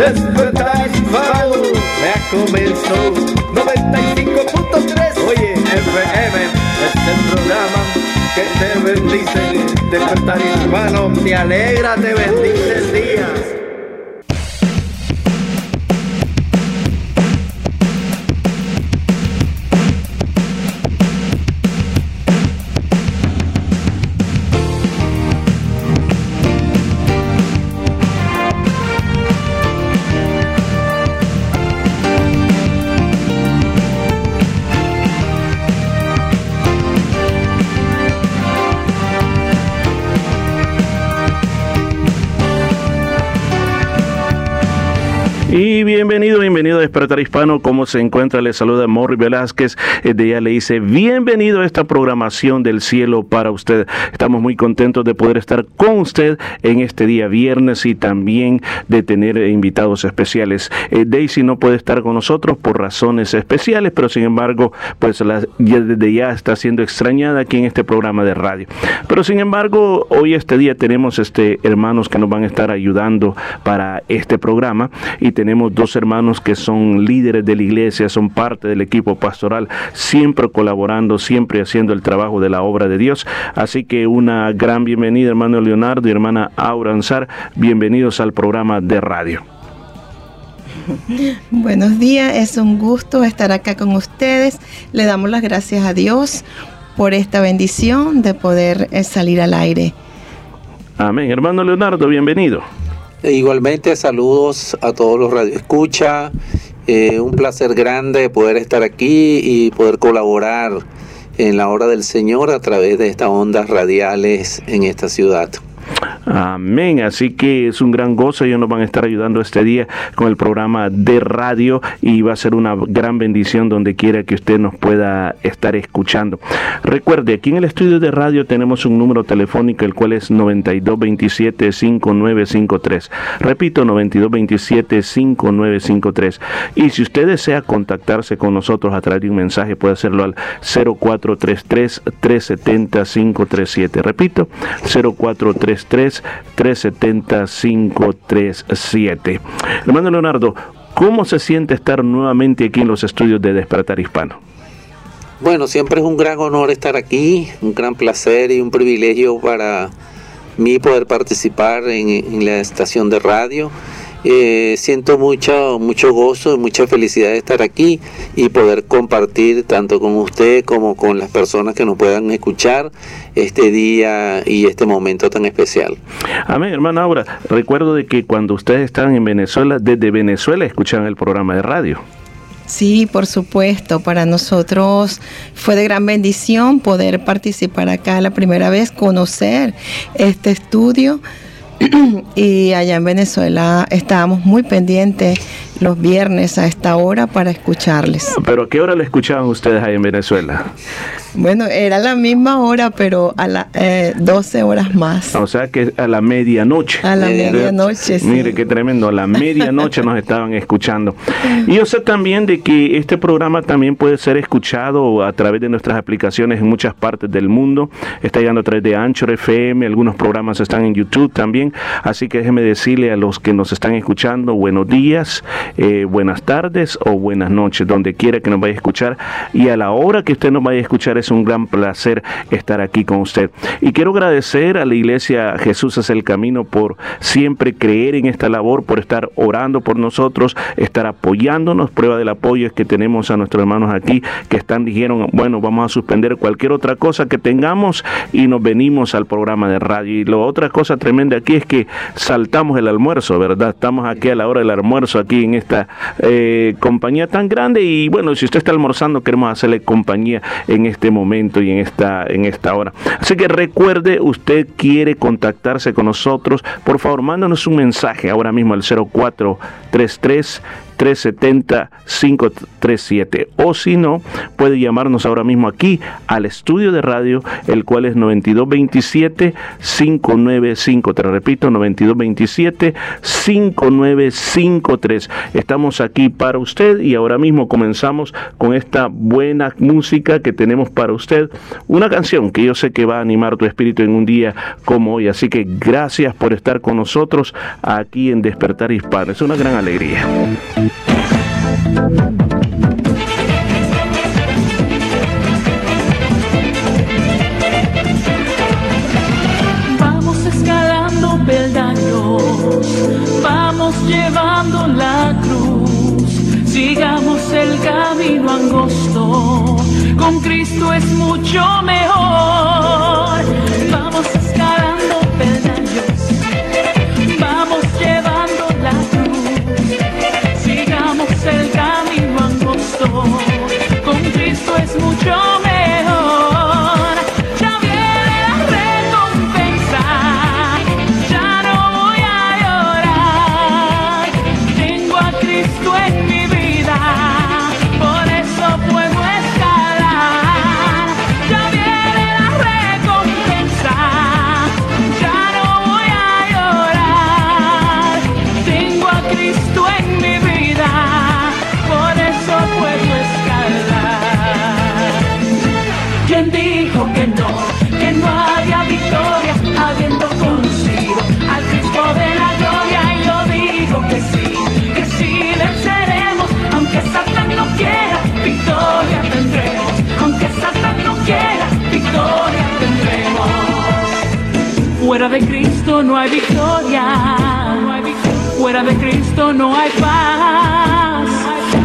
Despertar hispano ya comenzó 95.3 Oye, FM es el programa que te bendice. Despertar hispano te alegra, te bendice el día Bienvenido, bienvenido a Despertar Hispano. ¿Cómo se encuentra? Le saluda Morri Velázquez. De ella le dice bienvenido a esta programación del cielo para usted. Estamos muy contentos de poder estar con usted en este día viernes y también de tener invitados especiales. Eh, Daisy no puede estar con nosotros por razones especiales, pero sin embargo, pues desde ya está siendo extrañada aquí en este programa de radio. Pero sin embargo, hoy este día tenemos este hermanos que nos van a estar ayudando para este programa y tenemos dos hermanos que son líderes de la iglesia, son parte del equipo pastoral, siempre colaborando, siempre haciendo el trabajo de la obra de Dios. Así que una gran bienvenida, hermano Leonardo y hermana Auranzar. Bienvenidos al programa de radio. Buenos días, es un gusto estar acá con ustedes. Le damos las gracias a Dios por esta bendición de poder eh, salir al aire. Amén. Hermano Leonardo, bienvenido. E igualmente saludos a todos los radioescucha. Eh, un placer grande poder estar aquí y poder colaborar en la hora del Señor a través de estas ondas radiales en esta ciudad. Amén. Así que es un gran gozo. Ellos nos van a estar ayudando este día con el programa de radio y va a ser una gran bendición donde quiera que usted nos pueda estar escuchando. Recuerde, aquí en el estudio de radio tenemos un número telefónico, el cual es 9227-5953. Repito, 9227-5953. Y si usted desea contactarse con nosotros a través de un mensaje, puede hacerlo al 0433-370-537. Repito, 0433 370 537 Hermano Leonardo, ¿cómo se siente estar nuevamente aquí en los estudios de Despertar Hispano? Bueno, siempre es un gran honor estar aquí, un gran placer y un privilegio para mí poder participar en la estación de radio eh, siento mucho, mucho gozo y mucha felicidad de estar aquí y poder compartir tanto con usted como con las personas que nos puedan escuchar este día y este momento tan especial. Amén, hermana Aura. Recuerdo de que cuando ustedes estaban en Venezuela, desde Venezuela escuchan el programa de radio. Sí, por supuesto. Para nosotros fue de gran bendición poder participar acá la primera vez, conocer este estudio y allá en Venezuela estábamos muy pendientes los viernes a esta hora para escucharles. ¿Pero a qué hora le escuchaban ustedes ahí en Venezuela? Bueno, era la misma hora, pero a las eh, 12 horas más. O sea que a la medianoche. A la medianoche, sí. Mire qué tremendo, a la medianoche nos estaban escuchando. Y yo sé también de que este programa también puede ser escuchado a través de nuestras aplicaciones en muchas partes del mundo. Está llegando a través de Anchor FM, algunos programas están en YouTube también. Así que déjeme decirle a los que nos están escuchando, buenos días, eh, buenas tardes o buenas noches, donde quiera que nos vaya a escuchar. Y a la hora que usted nos vaya a escuchar, es un gran placer estar aquí con usted. Y quiero agradecer a la iglesia Jesús es el camino por siempre creer en esta labor, por estar orando por nosotros, estar apoyándonos. Prueba del apoyo es que tenemos a nuestros hermanos aquí que están, dijeron, bueno, vamos a suspender cualquier otra cosa que tengamos y nos venimos al programa de radio. Y la otra cosa tremenda aquí es que saltamos el almuerzo, ¿verdad? Estamos aquí a la hora del almuerzo, aquí en esta eh, compañía tan grande. Y bueno, si usted está almorzando, queremos hacerle compañía en este momento y en esta, en esta hora. Así que recuerde, usted quiere contactarse con nosotros, por favor, mándanos un mensaje ahora mismo al 0433 370-537. O si no, puede llamarnos ahora mismo aquí al estudio de radio, el cual es 9227-5953. Repito, 9227-5953. Estamos aquí para usted y ahora mismo comenzamos con esta buena música que tenemos para usted. Una canción que yo sé que va a animar tu espíritu en un día como hoy. Así que gracias por estar con nosotros aquí en Despertar Hispano. Es una gran alegría. Vamos escalando peldaños, vamos llevando la cruz, sigamos el camino angosto, con Cristo es mucho mejor. Vamos Cristo es mucho Fuera de Cristo no hay victoria. Fuera de Cristo no hay paz.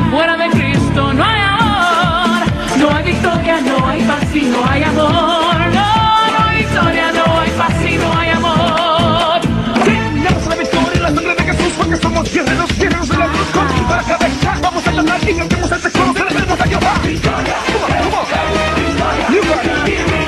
Fuera de Cristo no hay amor. No hay victoria, no hay paz y no hay amor. No, no hay victoria, no hay paz y no hay amor. Tenemos la victoria la sangre de Jesús porque somos guerreros, guerreros de la cruz con la cabeza. Vamos a cantar y cantemos el texto, celebremos a Jehová. Come on, come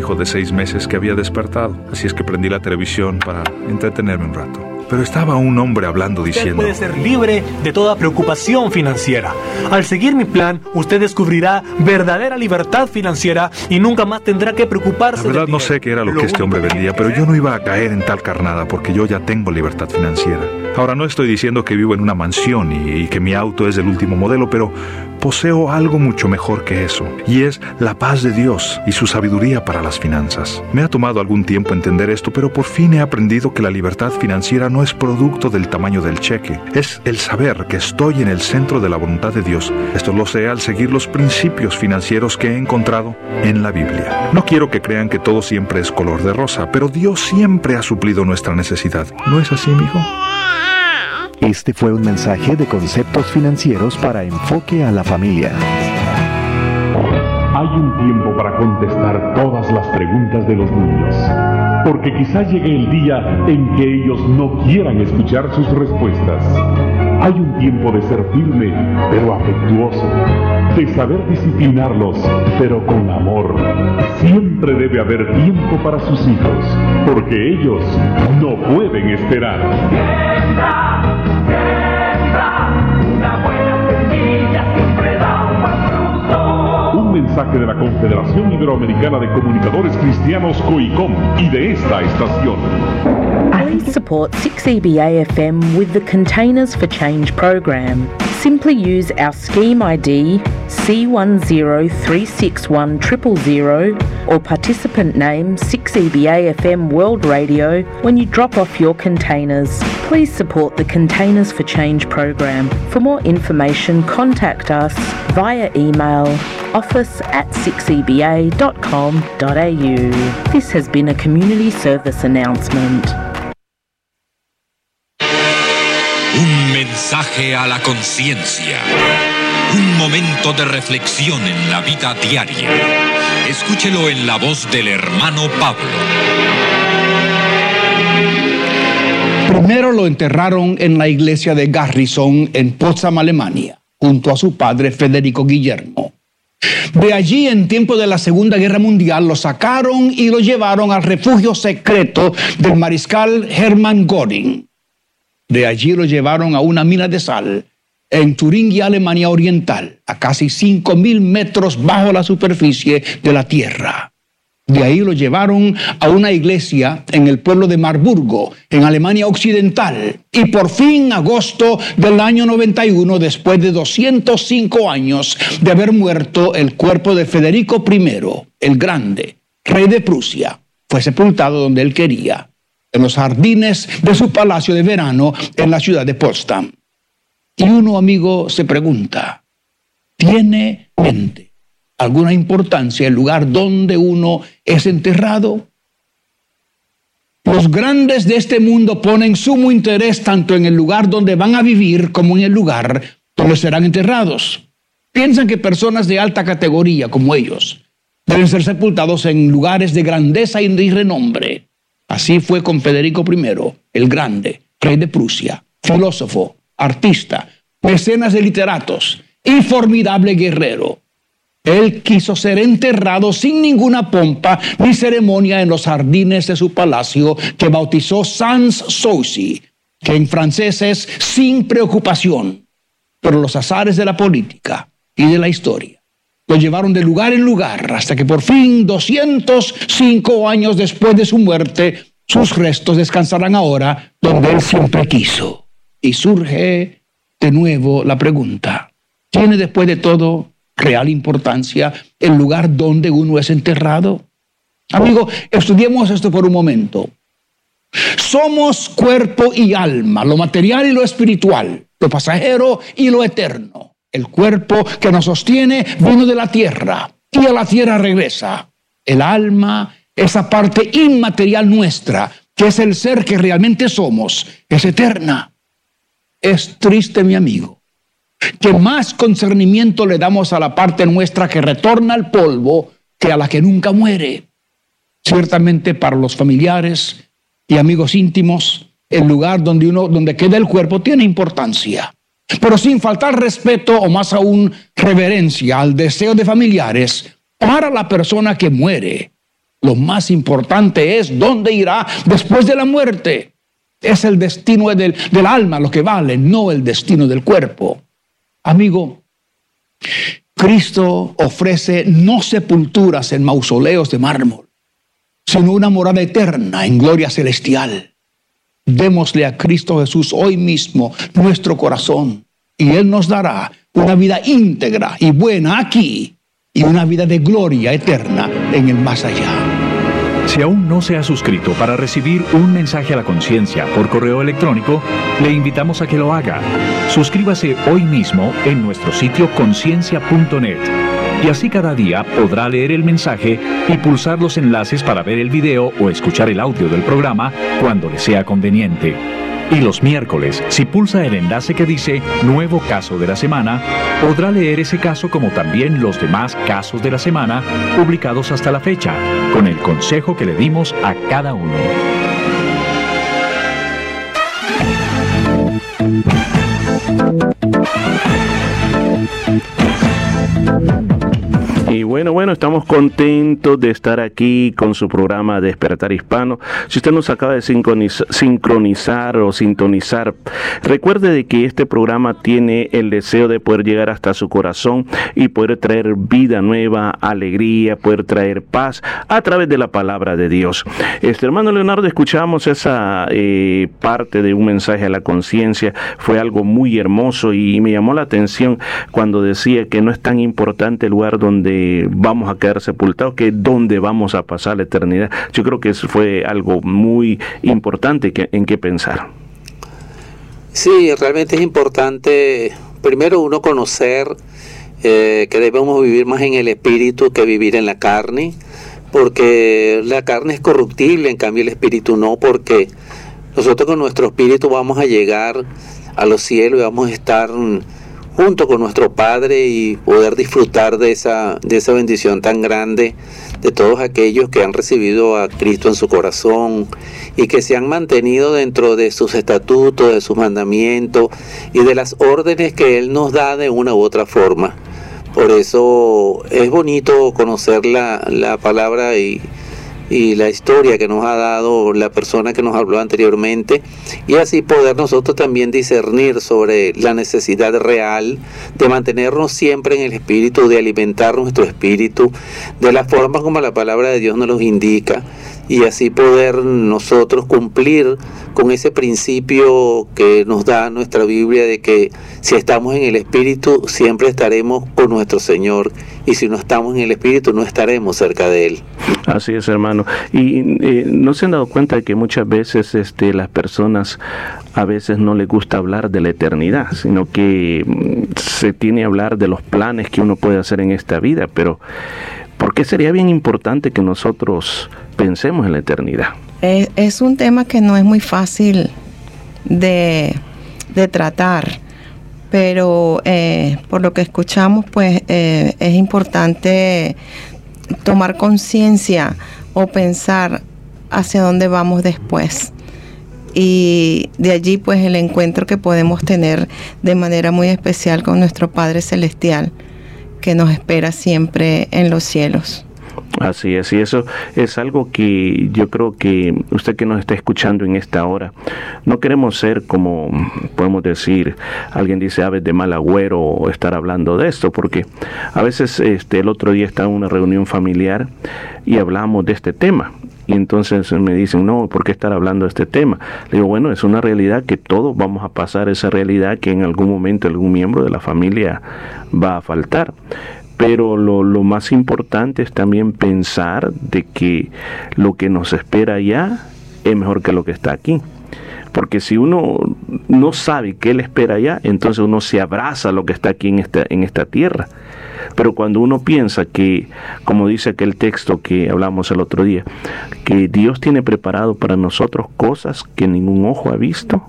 hijo de 6 meses que había despertado, así es que prendí la televisión para entretenerme un rato. Pero estaba un hombre hablando Usted diciendo, puede ser libre de toda preocupación financiera. Al seguir mi plan, usted descubrirá verdadera libertad financiera y nunca más tendrá que preocuparse. la verdad del no sé qué era lo que este hombre vendía, pero yo no iba a caer en tal carnada porque yo ya tengo libertad financiera. Ahora no estoy diciendo que vivo en una mansión y, y que mi auto es del último modelo, pero poseo algo mucho mejor que eso, y es la paz de Dios y su sabiduría para las finanzas. Me ha tomado algún tiempo entender esto, pero por fin he aprendido que la libertad financiera no es producto del tamaño del cheque, es el saber que estoy en el centro de la voluntad de Dios. Esto lo sé al seguir los principios financieros que he encontrado en la Biblia. No quiero que crean que todo siempre es color de rosa, pero Dios siempre ha suplido nuestra necesidad. ¿No es así, mijo? Este fue un mensaje de conceptos financieros para enfoque a la familia. Hay un tiempo para contestar todas las preguntas de los niños, porque quizá llegue el día en que ellos no quieran escuchar sus respuestas. Hay un tiempo de ser firme, pero afectuoso, de saber disciplinarlos, pero con amor. Siempre debe haber tiempo para sus hijos, porque ellos no pueden esperar. Mensaje de la Confederación Iberoamericana de Comunicadores Cristianos COICOM y de esta estación. Please support 6EBA FM with the Containers for Change program. Simply use our scheme ID C1036100 or participant name 6EBA FM World Radio when you drop off your containers. Please support the Containers for Change program. For more information, contact us via email office at 6eba.com.au. This has been a community service announcement. Mensaje a la conciencia. Un momento de reflexión en la vida diaria. Escúchelo en la voz del hermano Pablo. Primero lo enterraron en la iglesia de Garrison en Potsdam, Alemania, junto a su padre Federico Guillermo. De allí, en tiempo de la Segunda Guerra Mundial, lo sacaron y lo llevaron al refugio secreto del mariscal Hermann Göring. De allí lo llevaron a una mina de sal en Turingia, Alemania Oriental, a casi 5.000 metros bajo la superficie de la tierra. De ahí lo llevaron a una iglesia en el pueblo de Marburgo, en Alemania Occidental. Y por fin, agosto del año 91, después de 205 años de haber muerto el cuerpo de Federico I, el Grande, rey de Prusia, fue sepultado donde él quería, en los jardines de su palacio de verano en la ciudad de Potsdam. Y uno, amigo, se pregunta, ¿tiene mente alguna importancia el lugar donde uno es enterrado? Los grandes de este mundo ponen sumo interés tanto en el lugar donde van a vivir como en el lugar donde serán enterrados. Piensan que personas de alta categoría como ellos deben ser sepultados en lugares de grandeza y de renombre. Así fue con Federico I, el Grande, rey de Prusia, filósofo, artista, mecenas de literatos y formidable guerrero. Él quiso ser enterrado sin ninguna pompa ni ceremonia en los jardines de su palacio que bautizó Sans Souci, que en francés es sin preocupación. Pero los azares de la política y de la historia lo llevaron de lugar en lugar hasta que por fin, 205 años después de su muerte, sus restos descansarán ahora donde él siempre quiso. Y surge de nuevo la pregunta, ¿tiene después de todo real importancia el lugar donde uno es enterrado? Amigo, estudiemos esto por un momento. Somos cuerpo y alma, lo material y lo espiritual, lo pasajero y lo eterno. El cuerpo que nos sostiene vino de la tierra y a la tierra regresa. El alma, esa parte inmaterial nuestra, que es el ser que realmente somos, es eterna. Es triste, mi amigo, que más concernimiento le damos a la parte nuestra que retorna al polvo que a la que nunca muere. Ciertamente para los familiares y amigos íntimos, el lugar donde uno donde queda el cuerpo tiene importancia pero sin faltar respeto o más aún reverencia al deseo de familiares para la persona que muere. Lo más importante es dónde irá después de la muerte. Es el destino del, del alma lo que vale, no el destino del cuerpo. Amigo, Cristo ofrece no sepulturas en mausoleos de mármol, sino una morada eterna en gloria celestial. Démosle a Cristo Jesús hoy mismo nuestro corazón y Él nos dará una vida íntegra y buena aquí y una vida de gloria eterna en el más allá. Si aún no se ha suscrito para recibir un mensaje a la conciencia por correo electrónico, le invitamos a que lo haga. Suscríbase hoy mismo en nuestro sitio conciencia.net y así cada día podrá leer el mensaje y pulsar los enlaces para ver el video o escuchar el audio del programa cuando le sea conveniente. Y los miércoles, si pulsa el enlace que dice Nuevo Caso de la Semana, podrá leer ese caso como también los demás casos de la semana publicados hasta la fecha, con el consejo que le dimos a cada uno. Y bueno, bueno, estamos contentos de estar aquí con su programa Despertar Hispano. Si usted nos acaba de sincronizar, o sintonizar, recuerde de que este programa tiene el deseo de poder llegar hasta su corazón y poder traer vida nueva, alegría, poder traer paz a través de la palabra de Dios. Este hermano Leonardo, escuchamos esa eh, parte de un mensaje a la conciencia, fue algo muy hermoso y me llamó la atención cuando decía que no es tan importante el lugar donde vamos a quedar sepultados que donde vamos a pasar la eternidad. Yo creo que eso fue algo muy importante que, en qué pensar. Sí, realmente es importante, primero uno conocer eh, que debemos vivir más en el espíritu que vivir en la carne, porque la carne es corruptible, en cambio el espíritu no, porque nosotros con nuestro espíritu vamos a llegar a los cielos y vamos a estar junto con nuestro Padre y poder disfrutar de esa, de esa bendición tan grande de todos aquellos que han recibido a Cristo en su corazón y que se han mantenido dentro de sus estatutos, de sus mandamientos y de las órdenes que Él nos da de una u otra forma. Por eso es bonito conocer la, la palabra y, y la historia que nos ha dado la persona que nos habló anteriormente y así poder nosotros también discernir sobre la necesidad real de mantenernos siempre en el espíritu, de alimentar nuestro espíritu de la forma como la palabra de Dios nos los indica y así poder nosotros cumplir con ese principio que nos da nuestra Biblia de que si estamos en el Espíritu siempre estaremos con nuestro Señor y si no estamos en el Espíritu no estaremos cerca de Él. Así es, hermano. Y eh, no se han dado cuenta de que muchas veces este, las personas a veces no les gusta hablar de la eternidad, sino que mm, se tiene que hablar de los planes que uno puede hacer en esta vida, pero ¿por qué sería bien importante que nosotros pensemos en la eternidad? Es, un tema que no es muy fácil de, tratar, pero eh, por lo que escuchamos, pues eh, es importante tomar conciencia o pensar hacia dónde vamos después. Y de allí pues el encuentro que podemos tener de manera muy especial con nuestro Padre Celestial que nos espera siempre en los cielos. Así es, y eso es algo que yo creo que usted que nos está escuchando en esta hora, no queremos ser como, podemos decir, alguien dice aves de mal agüero o estar hablando de esto, porque a veces este, el otro día estaba en una reunión familiar y hablamos de este tema. Y entonces me dicen, no, ¿por qué estar hablando de este tema? Le digo, bueno, es una realidad que todos vamos a pasar esa realidad que en algún momento algún miembro de la familia va a faltar pero lo, más importante es también pensar de que lo que nos espera allá es mejor que lo que está aquí. Porque si uno no sabe qué le espera allá, entonces uno se abraza a lo que está aquí en esta, en esta tierra. Pero cuando uno piensa que, como dice aquel texto que hablamos el otro día, que Dios tiene preparado para nosotros cosas que ningún ojo ha visto,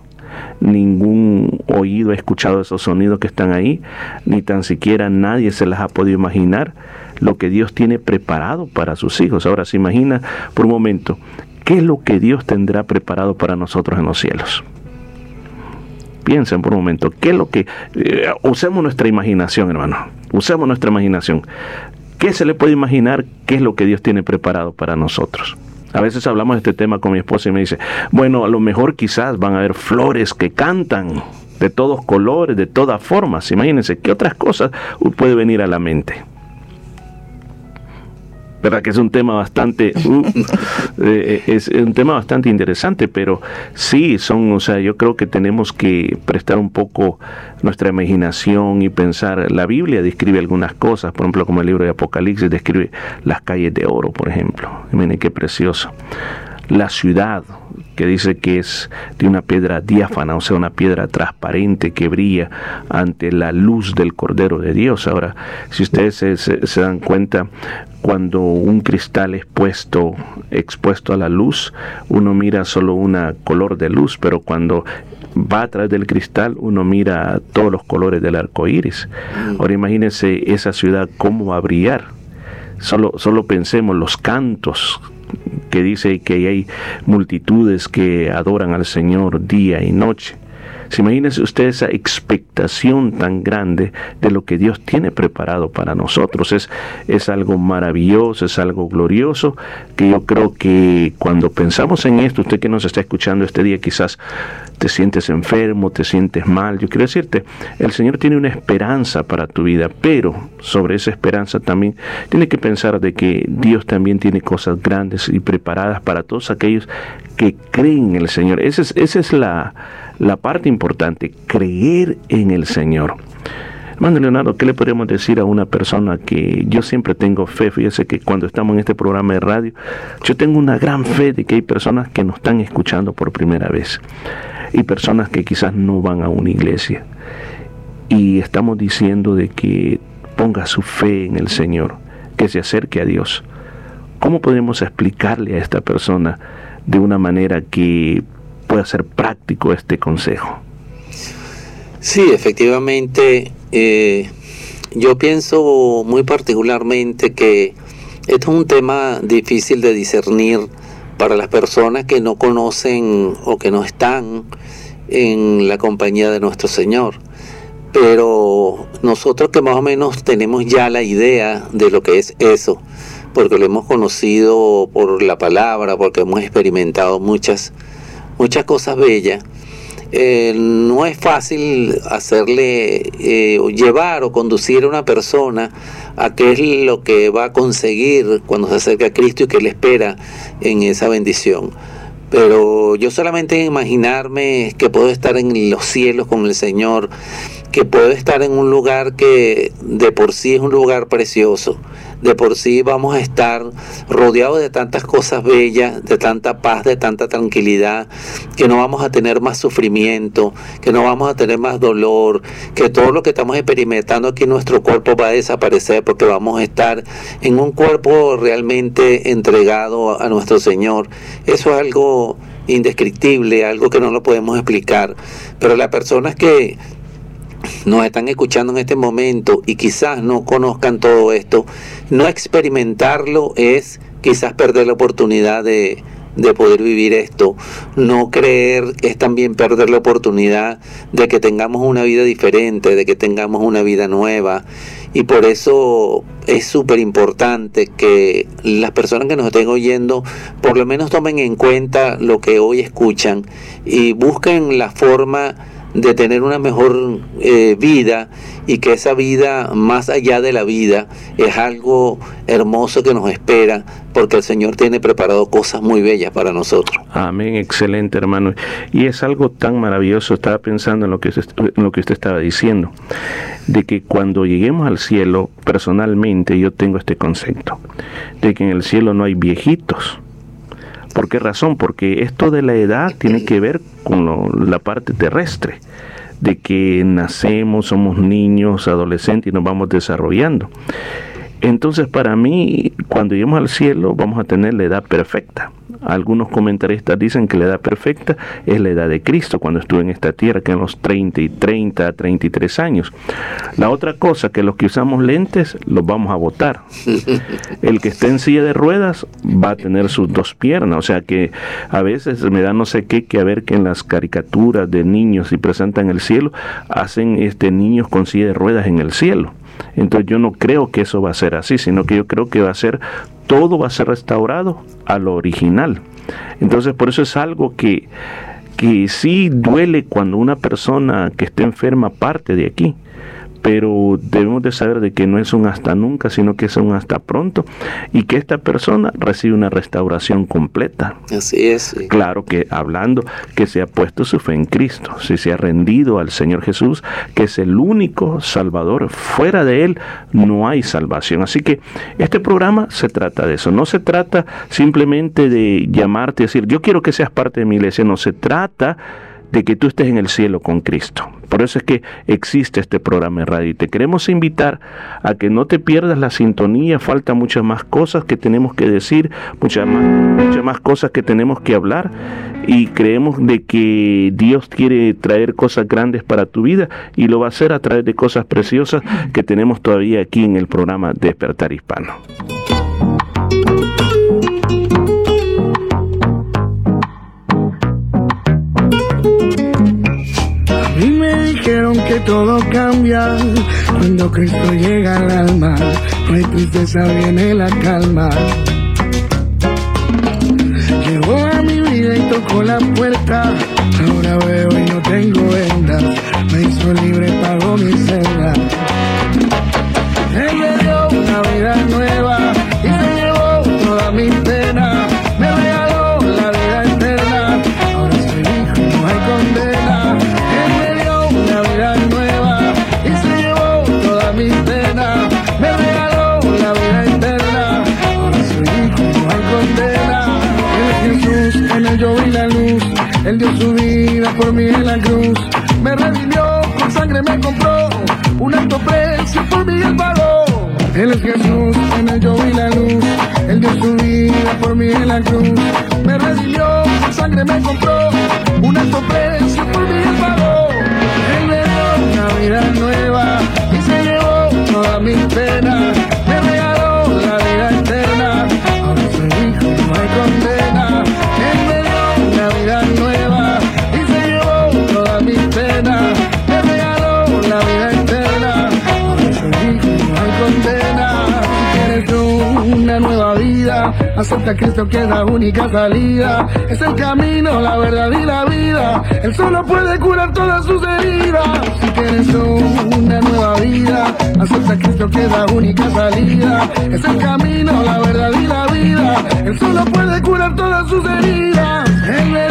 ningún oído ha escuchado esos sonidos que están ahí, ni tan siquiera nadie se las ha podido imaginar lo que Dios tiene preparado para sus hijos. Ahora se imagina por un momento, ¿qué es lo que Dios tendrá preparado para nosotros en los cielos? Piensen por un momento, ¿qué es lo que... Eh, usemos nuestra imaginación, hermano, usemos nuestra imaginación. ¿Qué se le puede imaginar qué es lo que Dios tiene preparado para nosotros? A veces hablamos de este tema con mi esposa y me dice, bueno, a lo mejor quizás van a haber flores que cantan de todos colores, de todas formas. Imagínense, ¿qué otras cosas puede venir a la mente? Verdad que es un tema bastante uh, eh, es un tema bastante interesante pero sí son o sea yo creo que tenemos que prestar un poco nuestra imaginación y pensar. La Biblia describe algunas cosas por ejemplo como el libro de Apocalipsis describe las calles de oro por ejemplo. Miren qué precioso la ciudad, que dice que es de una piedra diáfana, o sea, una piedra transparente que brilla ante la luz del Cordero de Dios. Ahora, si ustedes se, se- se dan cuenta, cuando un cristal es puesto, expuesto a la luz, uno mira solo una color de luz, pero cuando va a través del cristal, uno mira todos los colores del arco iris. Ahora imagínense esa ciudad cómo va a brillar. Solo, solo pensemos los cantos que dice que hay multitudes que adoran al Señor día y noche. ¿Se imagínense usted esa expectación tan grande de lo que Dios tiene preparado para nosotros? Es, es algo maravilloso, es algo glorioso, que yo creo que cuando pensamos en esto, usted que nos está escuchando este día, quizás te sientes enfermo, te sientes mal. Yo quiero decirte, el Señor tiene una esperanza para tu vida, pero sobre esa esperanza también tiene que pensar de que Dios también tiene cosas grandes y preparadas para todos aquellos que creen en el Señor. Esa es, esa es la, la parte importante, creer en el Señor. Hermano Leonardo, ¿qué le podríamos decir a una persona que yo siempre tengo fe? Fíjese que cuando estamos en este programa de radio, yo tengo una gran fe de que hay personas que nos están escuchando por primera vez y personas que quizás no van a una iglesia. Y estamos diciendo de que ponga su fe en el Señor, que se acerque a Dios. ¿Cómo podemos explicarle a esta persona de una manera que pueda ser práctico este consejo? Sí, efectivamente, eh, yo pienso muy particularmente que esto es un tema difícil de discernir para las personas que no conocen o que no están en la compañía de nuestro Señor. Pero nosotros que más o menos tenemos ya la idea de lo que es eso, porque lo hemos conocido por la palabra, porque hemos experimentado muchas, muchas cosas bellas, eh, no es fácil hacerle eh, llevar o conducir a una persona a qué es lo que va a conseguir cuando se acerca a Cristo y que le espera en esa bendición. Pero yo solamente imaginarme que puedo estar en los cielos con el Señor, que puedo estar en un lugar que de por sí es un lugar precioso, de por sí vamos a estar rodeados de tantas cosas bellas, de tanta paz, de tanta tranquilidad, que no vamos a tener más sufrimiento, que no vamos a tener más dolor, que todo lo que estamos experimentando aquí en nuestro cuerpo va a desaparecer porque vamos a estar en un cuerpo realmente entregado a nuestro Señor. Eso es algo indescriptible, algo que no lo podemos explicar. Pero las personas que nos están escuchando en este momento y quizás no conozcan todo esto, no experimentarlo es quizás perder la oportunidad de, de poder vivir esto. No creer es también perder la oportunidad de que tengamos una vida diferente, de que tengamos una vida nueva. Y por eso es súper importante que las personas que nos estén oyendo por lo menos tomen en cuenta lo que hoy escuchan y busquen la forma de tener una mejor eh, vida y que esa vida más allá de la vida es algo hermoso que nos espera porque el Señor tiene preparado cosas muy bellas para nosotros. Amén, excelente hermano. Y es algo tan maravilloso, estaba pensando en lo que en lo que usted estaba diciendo, de que cuando lleguemos al cielo, personalmente yo tengo este concepto, de que en el cielo no hay viejitos. ¿Por qué razón? Porque esto de la edad tiene que ver con lo- la parte terrestre, de que nacemos, somos niños, adolescentes y nos vamos desarrollando. Entonces, para mí, cuando lleguemos al cielo, vamos a tener la edad perfecta. Algunos comentaristas dicen que la edad perfecta es la edad de Cristo cuando estuvo en esta tierra, que en los 30 y 30, 33 años. La otra cosa, que los que usamos lentes los vamos a votar. El que esté en silla de ruedas va a tener sus dos piernas. O sea que a veces me da no sé qué que a ver que en las caricaturas de niños y presentan el cielo, hacen este niños con silla de ruedas en el cielo. Entonces yo no creo que eso va a ser así, sino que yo creo que va a ser, todo va a ser restaurado a lo original. Entonces por eso es algo que, que sí duele cuando una persona que esté enferma parte de aquí. Pero debemos de saber de que no es un hasta nunca, sino que es un hasta pronto y que esta persona recibe una restauración completa. Así es. Claro que hablando que se ha puesto su fe en Cristo, si se ha rendido al Señor Jesús, que es el único Salvador, fuera de Él no hay salvación. Así que este programa se trata de eso, no se trata simplemente de llamarte y decir, yo quiero que seas parte de mi iglesia, no se trata de que tú estés en el cielo con Cristo. Por eso es que existe este programa de radio y te queremos invitar a que no te pierdas la sintonía, falta muchas más cosas que tenemos que decir, muchas más, muchas más cosas que tenemos que hablar y creemos de que Dios quiere traer cosas grandes para tu vida y lo va a hacer a través de cosas preciosas que tenemos todavía aquí en el programa Despertar Hispano. Dijeron que todo cambia cuando Cristo llega al alma. No hay tristeza, viene la calma. Llegó a mi vida y tocó la puerta. Ahora veo y no tengo vendas. Me hizo libre, pagó mi celda. Me dio una vida nueva la cruz. Me redimió, con sangre me compró. Un alto precio por mí él pagó. Él es Jesús, en él yo vi la luz. Él dio su vida por mí en la cruz. Me redimió, con sangre me compró. Un alto precio por mí él pagó. Él me dio una vida nueva acepta a Cristo que es la única salida. Es el camino, la verdad y la vida. Él solo puede curar todas sus heridas. Si quieres una nueva vida, acepta a Cristo que es la única salida. Es el camino, la verdad y la vida. Él solo puede curar todas sus heridas. Él me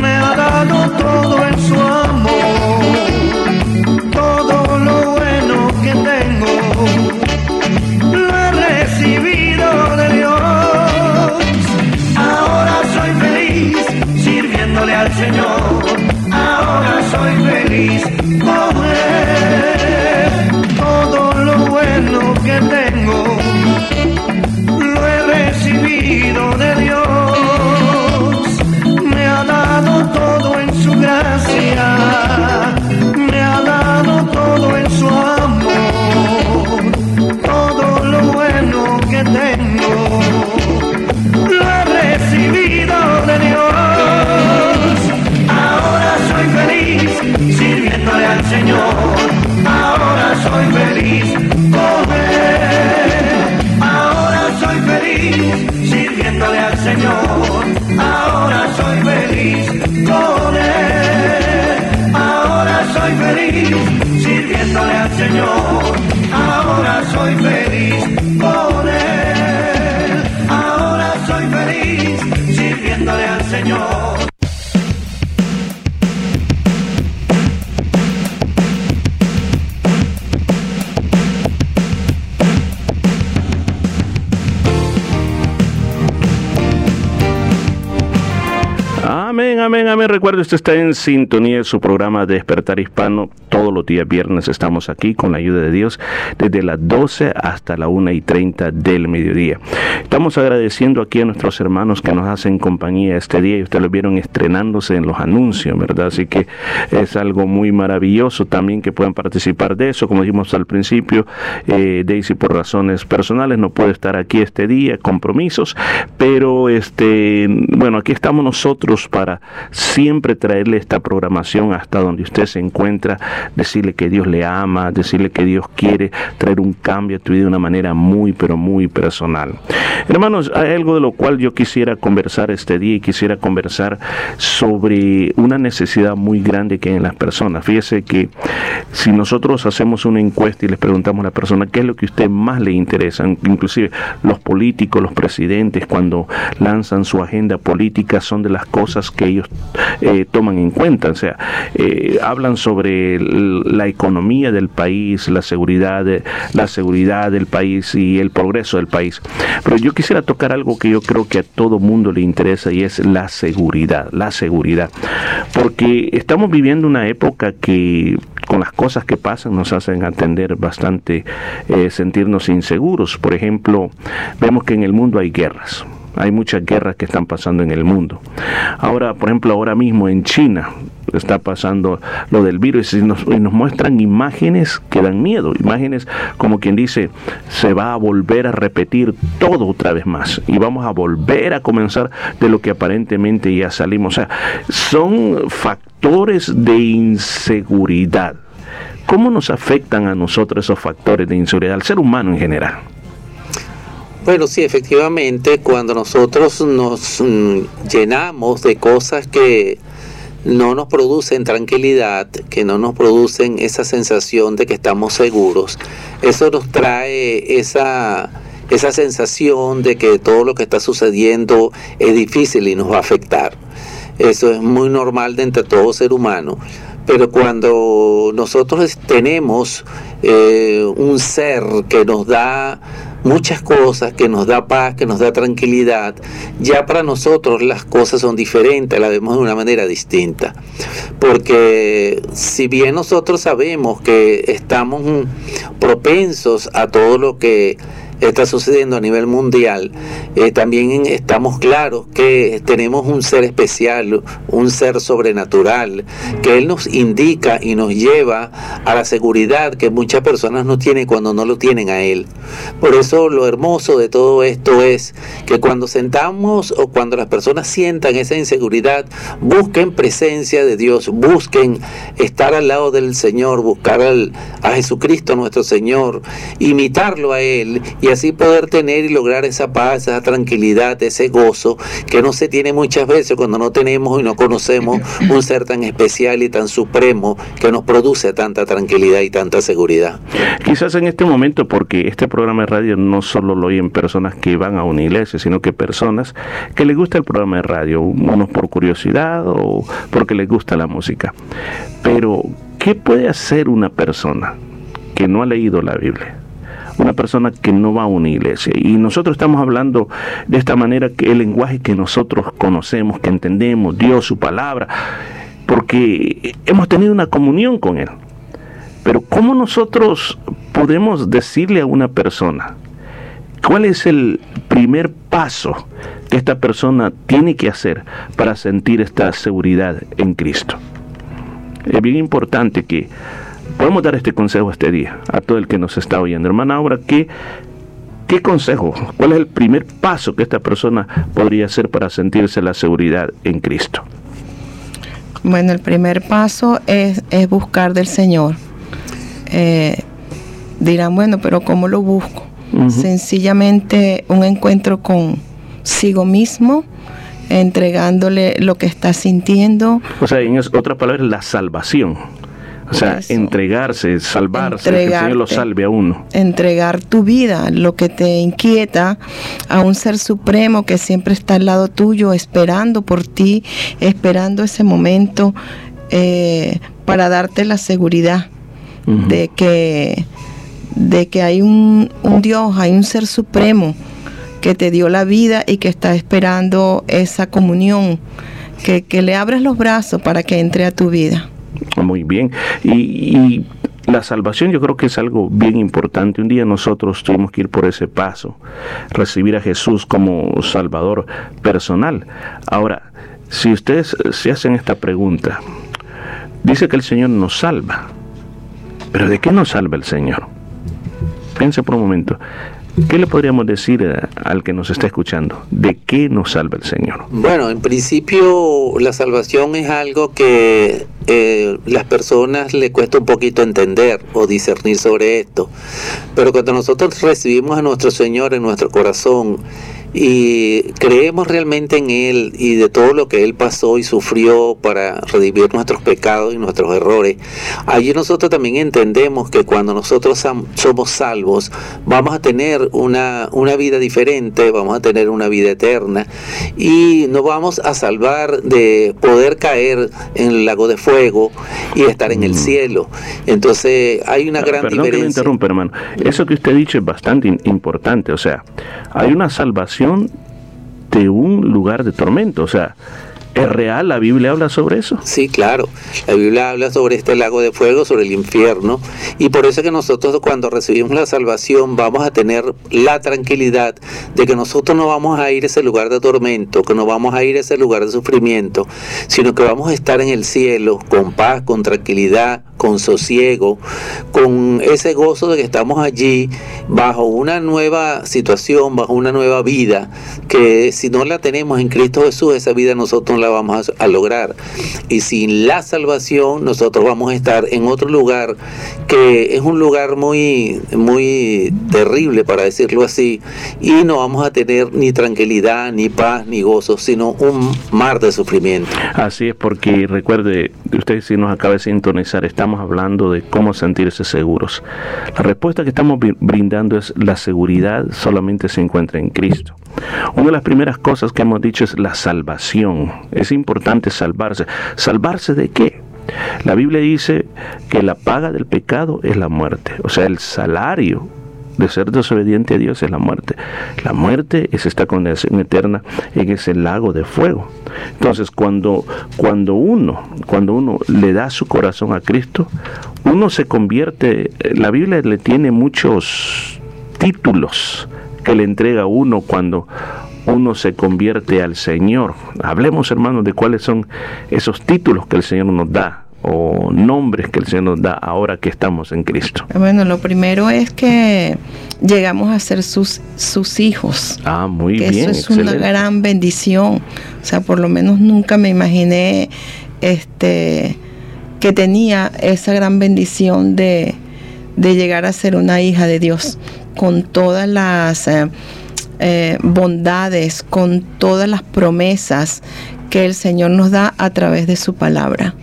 me ha dado todo en su Señor. Ahora soy feliz con Él. Ahora soy feliz sirviéndole al Señor. Ahora soy feliz con Él. Ahora soy feliz sirviéndole al Señor. Ahora soy feliz con Él. Ahora soy feliz sirviéndole al Señor. Usted está en sintonía de su programa Despertar Hispano. Todos los días viernes estamos aquí con la ayuda de Dios desde las 12 hasta la 1 y 30 del mediodía. Estamos agradeciendo aquí a nuestros hermanos que nos hacen compañía este día y ustedes lo vieron estrenándose en los anuncios, ¿verdad? Así que es algo muy maravilloso también que puedan participar de eso. Como dijimos al principio, eh, Daisy por razones personales no puede estar aquí este día, compromisos, pero este, bueno, aquí estamos nosotros para siempre traerle esta programación hasta donde usted se encuentra, decirle que Dios le ama, decirle que Dios quiere traer un cambio a tu vida de una manera muy, pero muy personal. Hermanos, hay algo de lo cual yo quisiera conversar este día y quisiera conversar sobre una necesidad muy grande que hay en las personas. Fíjese que si nosotros hacemos una encuesta y les preguntamos a la persona qué es lo que a usted más le interesa, inclusive los políticos, los presidentes, cuando lanzan su agenda política, son de las cosas que ellos eh, toman en cuenta. O sea, eh, hablan sobre la economía del país, la seguridad, la seguridad del país y el progreso del país. Pero yo quisiera tocar algo que yo creo que a todo mundo le interesa y es la seguridad, la seguridad. Porque estamos viviendo una época que con las cosas que pasan nos hacen atender bastante, eh, sentirnos inseguros. Por ejemplo, vemos que en el mundo hay guerras. Hay muchas guerras que están pasando en el mundo. Ahora, por ejemplo, ahora mismo en China está pasando lo del virus y nos, y nos muestran imágenes que dan miedo, imágenes como quien dice, se va a volver a repetir todo otra vez más y vamos a volver a comenzar de lo que aparentemente ya salimos. O sea, son factores de inseguridad. ¿Cómo nos afectan a nosotros esos factores de inseguridad, al ser humano en general? Bueno, sí, efectivamente, cuando nosotros nos mm, llenamos de cosas que no nos producen tranquilidad, que no nos producen esa sensación de que estamos seguros, eso nos trae esa, esa sensación de que todo lo que está sucediendo es difícil y nos va a afectar. Eso es muy normal de entre todo ser humano. Pero cuando nosotros tenemos eh, un ser que nos da muchas cosas, que nos da paz, que nos da tranquilidad, ya para nosotros las cosas son diferentes, las vemos de una manera distinta. Porque si bien nosotros sabemos que estamos propensos a todo lo que está sucediendo a nivel mundial, eh, también estamos claros que tenemos un ser especial, un ser sobrenatural, que Él nos indica y nos lleva a la seguridad que muchas personas no tienen cuando no lo tienen a Él. Por eso lo hermoso de todo esto es que cuando sentamos o cuando las personas sientan esa inseguridad, busquen presencia de Dios, busquen estar al lado del Señor, buscar al- a Jesucristo nuestro Señor, imitarlo a Él y así poder tener y lograr esa paz, esa tranquilidad, ese gozo que no se tiene muchas veces cuando no tenemos y no conocemos un ser tan especial y tan supremo que nos produce tanta tranquilidad y tanta seguridad. Quizás en este momento, porque este programa de radio no solo lo oyen personas que van a una iglesia, sino que personas que les gusta el programa de radio, unos por curiosidad o porque les gusta la música. Pero, ¿qué puede hacer una persona que no ha leído la Biblia? Una persona que no va a una iglesia. Y nosotros estamos hablando de esta manera que el lenguaje que nosotros conocemos, que entendemos, Dios, su palabra, porque hemos tenido una comunión con Él. Pero ¿cómo nosotros podemos decirle a una persona cuál es el primer paso que esta persona tiene que hacer para sentir esta seguridad en Cristo? Es bien importante que podemos dar este consejo este día a todo el que nos está oyendo. Hermana Ahora, ¿qué, ¿qué consejo? ¿Cuál es el primer paso que esta persona podría hacer para sentirse la seguridad en Cristo? Bueno, el primer paso es, es buscar del Señor. Eh, dirán, bueno, pero ¿cómo lo busco? Sencillamente un encuentro consigo mismo, entregándole lo que está sintiendo. O sea, en otras palabras, la salvación. O sea, entregarse, salvarse, que el Señor lo salve a uno. Entregar tu vida, lo que te inquieta, a un ser supremo que siempre está al lado tuyo, esperando por ti, esperando ese momento eh, para darte la seguridad de que de que hay un, un Dios, hay un ser supremo que te dio la vida y que está esperando esa comunión, que, que le abres los brazos para que entre a tu vida. Muy bien. Y, la salvación yo creo que es algo bien importante. Un día nosotros tuvimos que ir por ese paso, recibir a Jesús como Salvador personal. Ahora, si ustedes se hacen esta pregunta, dice que el Señor nos salva, pero ¿de qué nos salva el Señor? Piense por un momento. ¿Qué le podríamos decir eh, al que nos está escuchando? ¿De qué nos salva el Señor? Bueno, en principio la salvación es algo que eh, las personas le cuesta un poquito entender o discernir sobre esto. Pero cuando nosotros recibimos a nuestro Señor en nuestro corazón, y creemos realmente en Él y de todo lo que Él pasó y sufrió para redimir nuestros pecados y nuestros errores, allí nosotros también entendemos que cuando nosotros somos salvos vamos a tener una, una vida diferente, vamos a tener una vida eterna y nos vamos a salvar de poder caer en el lago de fuego y estar en el mm. cielo. Entonces hay una gran Perdón diferencia. que me interrumpa, hermano. Eso que usted ha dicho es bastante importante. O sea, hay una salvación de un lugar de tormento. O sea, ¿Es real? ¿La Biblia habla sobre eso? Sí, claro. La Biblia habla sobre este lago de fuego, sobre el infierno. Y por eso es que nosotros cuando recibimos la salvación vamos a tener la tranquilidad de que nosotros no vamos a ir a ese lugar de tormento, que no vamos a ir a ese lugar de sufrimiento, sino que vamos a estar en el cielo con paz, con tranquilidad, con sosiego, con ese gozo de que estamos allí bajo una nueva situación, bajo una nueva vida, que si no la tenemos en Cristo Jesús, esa vida nosotros no la vamos a, lograr. Y sin la salvación, nosotros vamos a estar en otro lugar que es un lugar muy, muy terrible, para decirlo así, y no vamos a tener ni tranquilidad, ni paz, ni gozo, sino un mar de sufrimiento. Así es, porque recuerde, usted si nos acaba de sintonizar, estamos hablando de cómo sentirse seguros. La respuesta que estamos brindando es la seguridad solamente se encuentra en Cristo. Una de las primeras cosas que hemos dicho es la salvación. Es importante salvarse. ¿Salvarse de qué? La Biblia dice que la paga del pecado es la muerte. O sea, el salario de ser desobediente a Dios es la muerte. La muerte es esta condenación eterna en ese lago de fuego. Entonces, cuando, cuando uno, cuando uno le da su corazón a Cristo, uno se convierte, la Biblia le tiene muchos títulos que le entrega uno cuando uno se convierte al Señor. Hablemos, hermanos, de cuáles son esos títulos que el Señor nos da o nombres que el Señor nos da ahora que estamos en Cristo. Bueno, lo primero es que llegamos a ser sus, sus hijos. Ah, muy que bien. Eso es una gran bendición. O sea, por lo menos nunca me imaginé este que tenía esa gran bendición de, de llegar a ser una hija de Dios con todas las eh, eh, bondades, con todas las promesas que el Señor nos da a través de su palabra.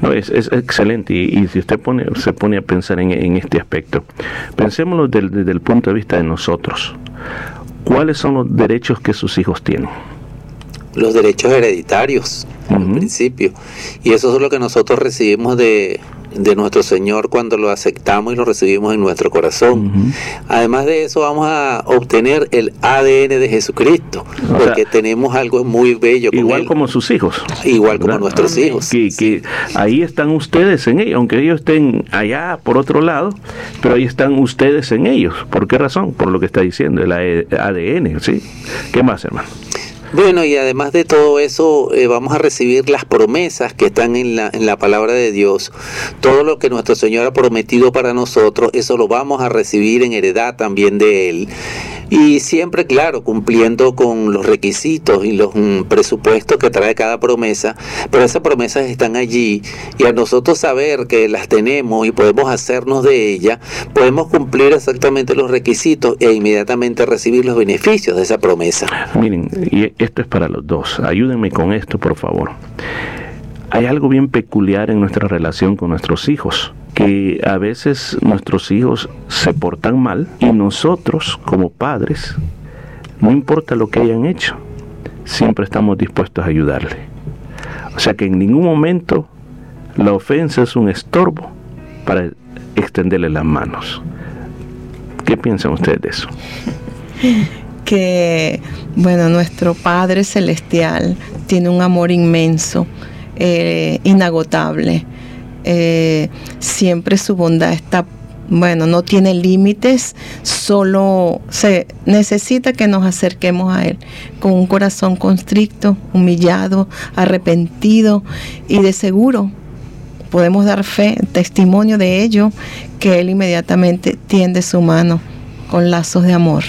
no, es, es, excelente y, si usted pone, se pone a pensar en, este aspecto, pensémoslo desde el punto de vista de nosotros. ¿Cuáles son los derechos que sus hijos tienen? Los derechos hereditarios en principio. Y eso es lo que nosotros recibimos de, de nuestro Señor cuando lo aceptamos y lo recibimos en nuestro corazón. Además de eso vamos a obtener el ADN de Jesucristo, porque tenemos algo muy bello. Con Igual él. como sus hijos. Igual como nuestros hijos. Que, que ahí están ustedes en ellos, aunque ellos estén allá por otro lado, pero ahí están ustedes en ellos. ¿Por qué razón? Por lo que está diciendo, el ADN, ¿sí? ¿Qué más, hermano? Bueno, y además de todo eso, eh, vamos a recibir las promesas que están en la, en la palabra de Dios. Todo lo que nuestro Señor ha prometido para nosotros, eso lo vamos a recibir en heredad también de Él. Y siempre, claro, cumpliendo con los requisitos y los mm, presupuestos que trae cada promesa, pero esas promesas están allí y a nosotros saber que las tenemos y podemos hacernos de ellas, podemos cumplir exactamente los requisitos e inmediatamente recibir los beneficios de esa promesa. Miren, y esto es para los dos. Ayúdenme con esto, por favor. Hay algo bien peculiar en nuestra relación con nuestros hijos, que a veces nuestros hijos se portan mal y nosotros como padres, no importa lo que hayan hecho, siempre estamos dispuestos a ayudarle. O sea que en ningún momento la ofensa es un estorbo para extenderle las manos. ¿Qué piensan ustedes de eso? que, bueno, nuestro Padre Celestial tiene un amor inmenso, eh, inagotable. Eh, siempre su bondad está, bueno, no tiene límites, solo se necesita que nos acerquemos a Él con un corazón constricto, humillado, arrepentido y de seguro podemos dar fe, testimonio de ello, que Él inmediatamente tiende su mano con lazos de amor.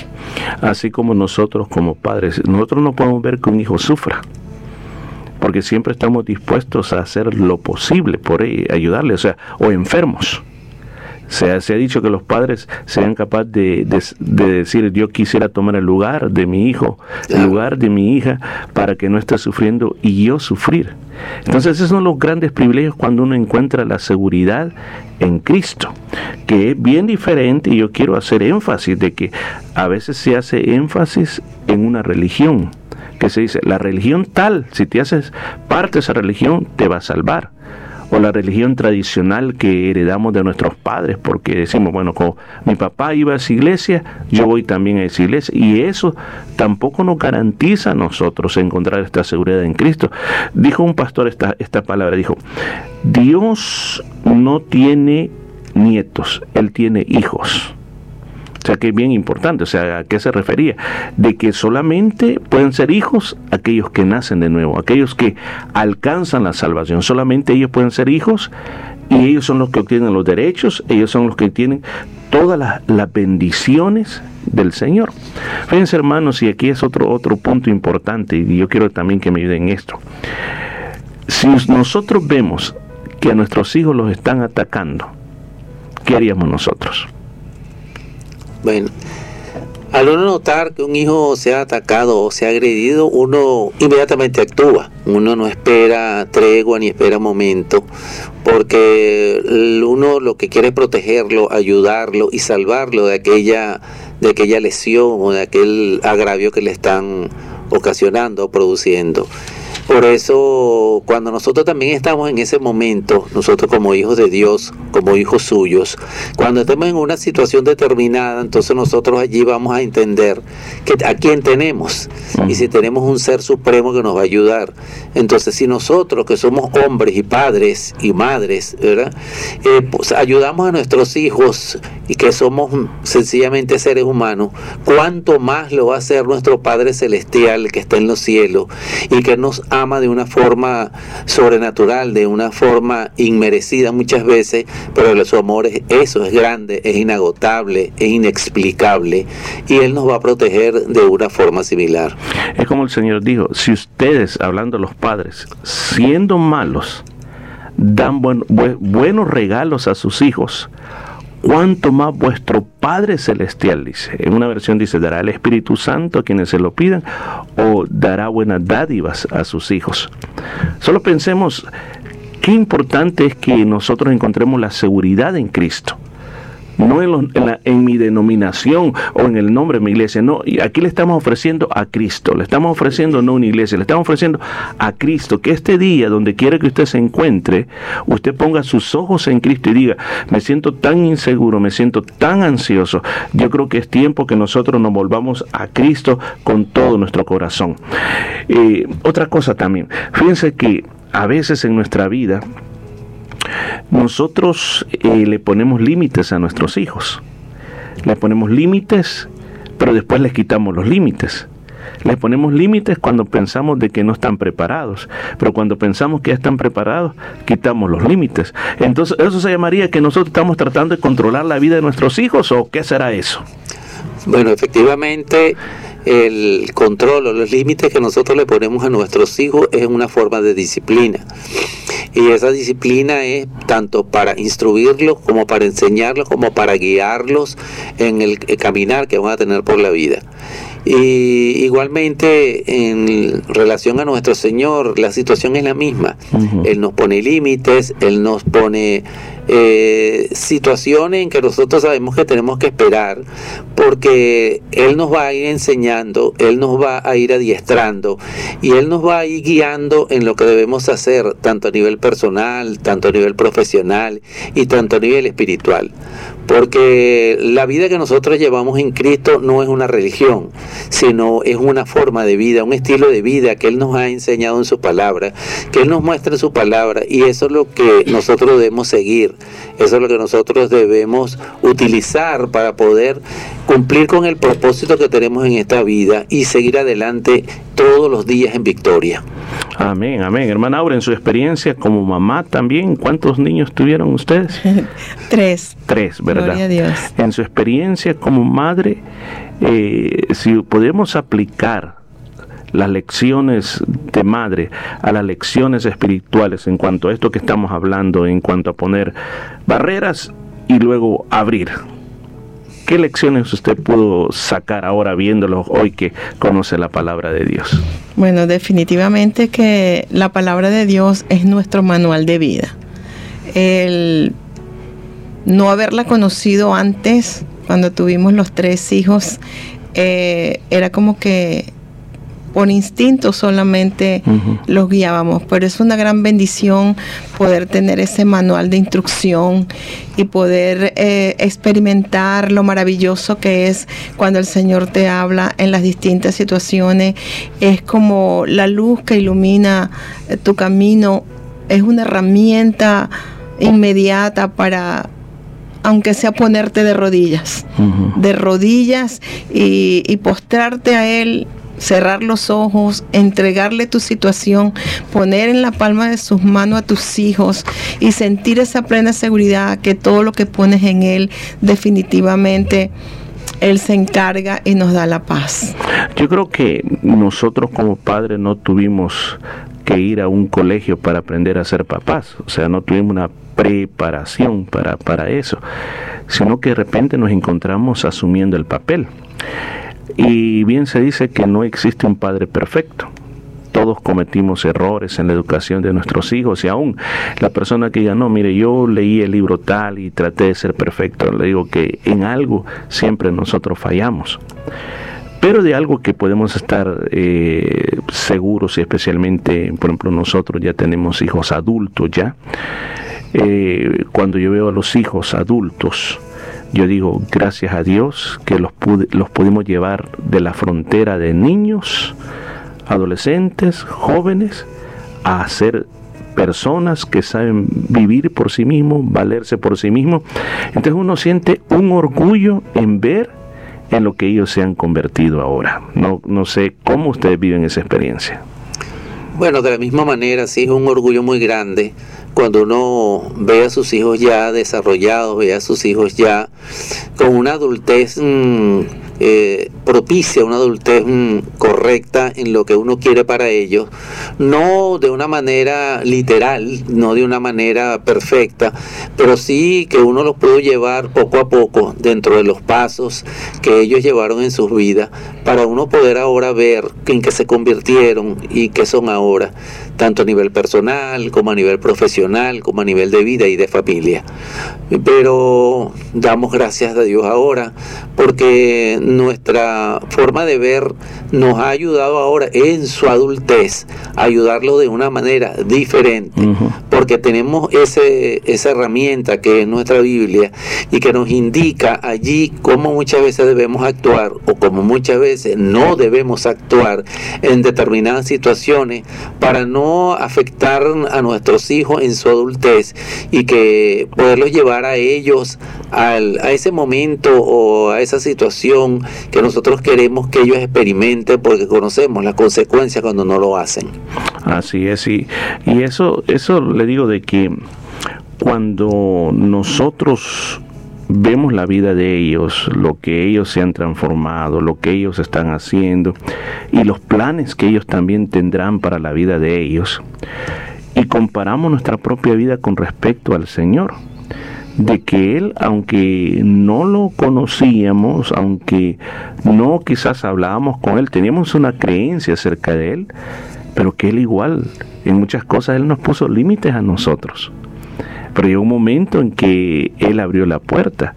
Así como nosotros como padres, nosotros no podemos ver que un hijo sufra, porque siempre estamos dispuestos a hacer lo posible por él, ayudarle, o sea, o enfermos. Se ha, se ha dicho que los padres sean capaces de, de, de, decir, yo quisiera tomar el lugar de mi hijo, el lugar de mi hija, para que no esté sufriendo y yo sufrir. Entonces esos son los grandes privilegios cuando uno encuentra la seguridad en Cristo, que es bien diferente y yo quiero hacer énfasis de que a veces se hace énfasis en una religión, que se dice, la religión tal, si te haces parte de esa religión, te va a salvar la religión tradicional que heredamos de nuestros padres, porque decimos, bueno, como mi papá iba a esa iglesia, yo voy también a esa iglesia, y eso tampoco nos garantiza a nosotros encontrar esta seguridad en Cristo. Dijo un pastor esta, esta palabra, dijo, Dios no tiene nietos, Él tiene hijos. O sea que es bien importante, o sea, ¿a qué se refería? De que solamente pueden ser hijos aquellos que nacen de nuevo, aquellos que alcanzan la salvación, solamente ellos pueden ser hijos y ellos son los que obtienen los derechos, ellos son los que tienen todas las, bendiciones del Señor. Fíjense hermanos, y aquí es otro, otro punto importante y yo quiero también que me ayuden en esto. Si nosotros vemos que a nuestros hijos los están atacando, ¿qué haríamos nosotros? Bueno, al uno notar que un hijo se ha atacado o se ha agredido, uno inmediatamente actúa. Uno no espera tregua ni espera momento, porque uno lo que quiere es protegerlo, ayudarlo y salvarlo de aquella, de aquella lesión o de aquel agravio que le están ocasionando o produciendo. Por eso, cuando nosotros también estamos en ese momento, nosotros como hijos de Dios, como hijos suyos, cuando estemos en una situación determinada, entonces nosotros allí vamos a entender que a quién tenemos y si tenemos un ser supremo que nos va a ayudar. Entonces, si nosotros que somos hombres y padres y madres, ¿verdad? Eh, pues ayudamos a nuestros hijos y que somos sencillamente seres humanos, cuánto más lo va a hacer nuestro Padre Celestial que está en los cielos y que nos ama de una forma sobrenatural, de una forma inmerecida muchas veces, pero su amor es eso, es grande, es inagotable, es inexplicable y Él nos va a proteger de una forma similar. Es como el Señor dijo, si ustedes, hablando los padres, siendo malos, dan buen, bu buenos regalos a sus hijos, cuanto más vuestro Padre Celestial, dice. En una versión dice, dará el Espíritu Santo a quienes se lo pidan o dará buenas dádivas a sus hijos. Solo pensemos qué importante es que nosotros encontremos la seguridad en Cristo. No en, en la- en mi denominación o en el nombre de mi iglesia, no, y aquí le estamos ofreciendo a Cristo, le estamos ofreciendo no una iglesia, le estamos ofreciendo a Cristo, que este día, donde quiera que usted se encuentre, usted ponga sus ojos en Cristo y diga, me siento tan inseguro, me siento tan ansioso, yo creo que es tiempo que nosotros nos volvamos a Cristo con todo nuestro corazón. Eh, otra cosa también, fíjense que a veces en nuestra vida, nosotros eh, le ponemos límites a nuestros hijos. Le ponemos límites, pero después les quitamos los límites. Les ponemos límites cuando pensamos de que no están preparados, pero cuando pensamos que ya están preparados, quitamos los límites. Entonces, ¿eso se llamaría que nosotros estamos tratando de controlar la vida de nuestros hijos o qué será eso? Bueno, efectivamente, el control o los límites que nosotros le ponemos a nuestros hijos es una forma de disciplina. Y esa disciplina es tanto para instruirlos como para enseñarlos, como para guiarlos en el caminar que van a tener por la vida. Y igualmente en relación a nuestro Señor, la situación es la misma. Él nos pone límites, Él nos pone eh, situaciones en que nosotros sabemos que tenemos que esperar, porque Él nos va a ir enseñando, Él nos va a ir adiestrando y Él nos va a ir guiando en lo que debemos hacer, tanto a nivel personal, tanto a nivel profesional y tanto a nivel espiritual. Porque la vida que nosotros llevamos en Cristo no es una religión, sino es una forma de vida, un estilo de vida que Él nos ha enseñado en su palabra, que Él nos muestra en su palabra y eso es lo que nosotros debemos seguir, eso es lo que nosotros debemos utilizar para poder cumplir con el propósito que tenemos en esta vida y seguir adelante todos los días en victoria. Amén, amén. Hermana Aura, en su experiencia como mamá también, ¿cuántos niños tuvieron ustedes? Tres. Tres, ¿verdad? Gloria a Dios. En su experiencia como madre, eh, si podemos aplicar las lecciones de madre a las lecciones espirituales en cuanto a esto que estamos hablando, en cuanto a poner barreras y luego abrir. ¿Qué lecciones usted pudo sacar ahora viéndolo hoy que conoce la palabra de Dios? Bueno, definitivamente que la palabra de Dios es nuestro manual de vida. El no haberla conocido antes, cuando tuvimos los tres hijos, eh, era como que por instinto solamente los guiábamos, pero es una gran bendición poder tener ese manual de instrucción y poder eh, experimentar lo maravilloso que es cuando el Señor te habla en las distintas situaciones. Es como la luz que ilumina eh, tu camino, es una herramienta inmediata para aunque sea ponerte de rodillas, de rodillas y, y postrarte a Él cerrar los ojos, entregarle tu situación, poner en la palma de sus manos a tus hijos y sentir esa plena seguridad que todo lo que pones en Él definitivamente Él se encarga y nos da la paz. Yo creo que nosotros como padres no tuvimos que ir a un colegio para aprender a ser papás, o sea, no tuvimos una preparación para, para eso, sino que de repente nos encontramos asumiendo el papel. Y bien se dice que no existe un padre perfecto. Todos cometimos errores en la educación de nuestros hijos y aún la persona que diga, no, mire, yo leí el libro tal y traté de ser perfecto, le digo que en algo siempre nosotros fallamos. Pero de algo que podemos estar eh, seguros, y especialmente, por ejemplo, nosotros ya tenemos hijos adultos ya, eh, cuando yo veo a los hijos adultos, yo digo, gracias a Dios que los, pude- los pudimos llevar de la frontera de niños, adolescentes, jóvenes, a ser personas que saben vivir por sí mismos, valerse por sí mismos. Entonces uno siente un orgullo en ver en lo que ellos se han convertido ahora. No, no sé cómo ustedes viven esa experiencia. Bueno, de la misma manera, sí es un orgullo muy grande cuando uno ve a sus hijos ya desarrollados, ve a sus hijos ya con una adultez mm, eh, propicia una adultez mm, correcta en lo que uno quiere para ellos, no de una manera literal, no de una manera perfecta, pero sí que uno los puede llevar poco a poco dentro de los pasos que ellos llevaron en sus vidas para uno poder ahora ver en qué se convirtieron y qué son ahora, tanto a nivel personal como a nivel profesional, como a nivel de vida y de familia. Pero damos gracias a Dios ahora porque nuestra forma de ver nos ha ayudado ahora en su adultez a ayudarlo de una manera diferente, porque tenemos ese, esa herramienta que es nuestra Biblia y que nos indica allí cómo muchas veces debemos actuar o cómo muchas veces no debemos actuar en determinadas situaciones para no afectar a nuestros hijos en su adultez y que poderlos llevar a ellos al, a ese momento o a esa situación que nosotros queremos que ellos experimenten porque conocemos las consecuencias cuando no lo hacen. Así es, y, y eso, eso le digo de que cuando nosotros vemos la vida de ellos, lo que ellos se han transformado, lo que ellos están haciendo y los planes que ellos también tendrán para la vida de ellos, y comparamos nuestra propia vida con respecto al Señor, de que Él, aunque no lo conocíamos, aunque no quizás hablábamos con Él, teníamos una creencia acerca de Él, pero que Él igual, en muchas cosas, Él nos puso límites a nosotros. Pero llegó un momento en que Él abrió la puerta.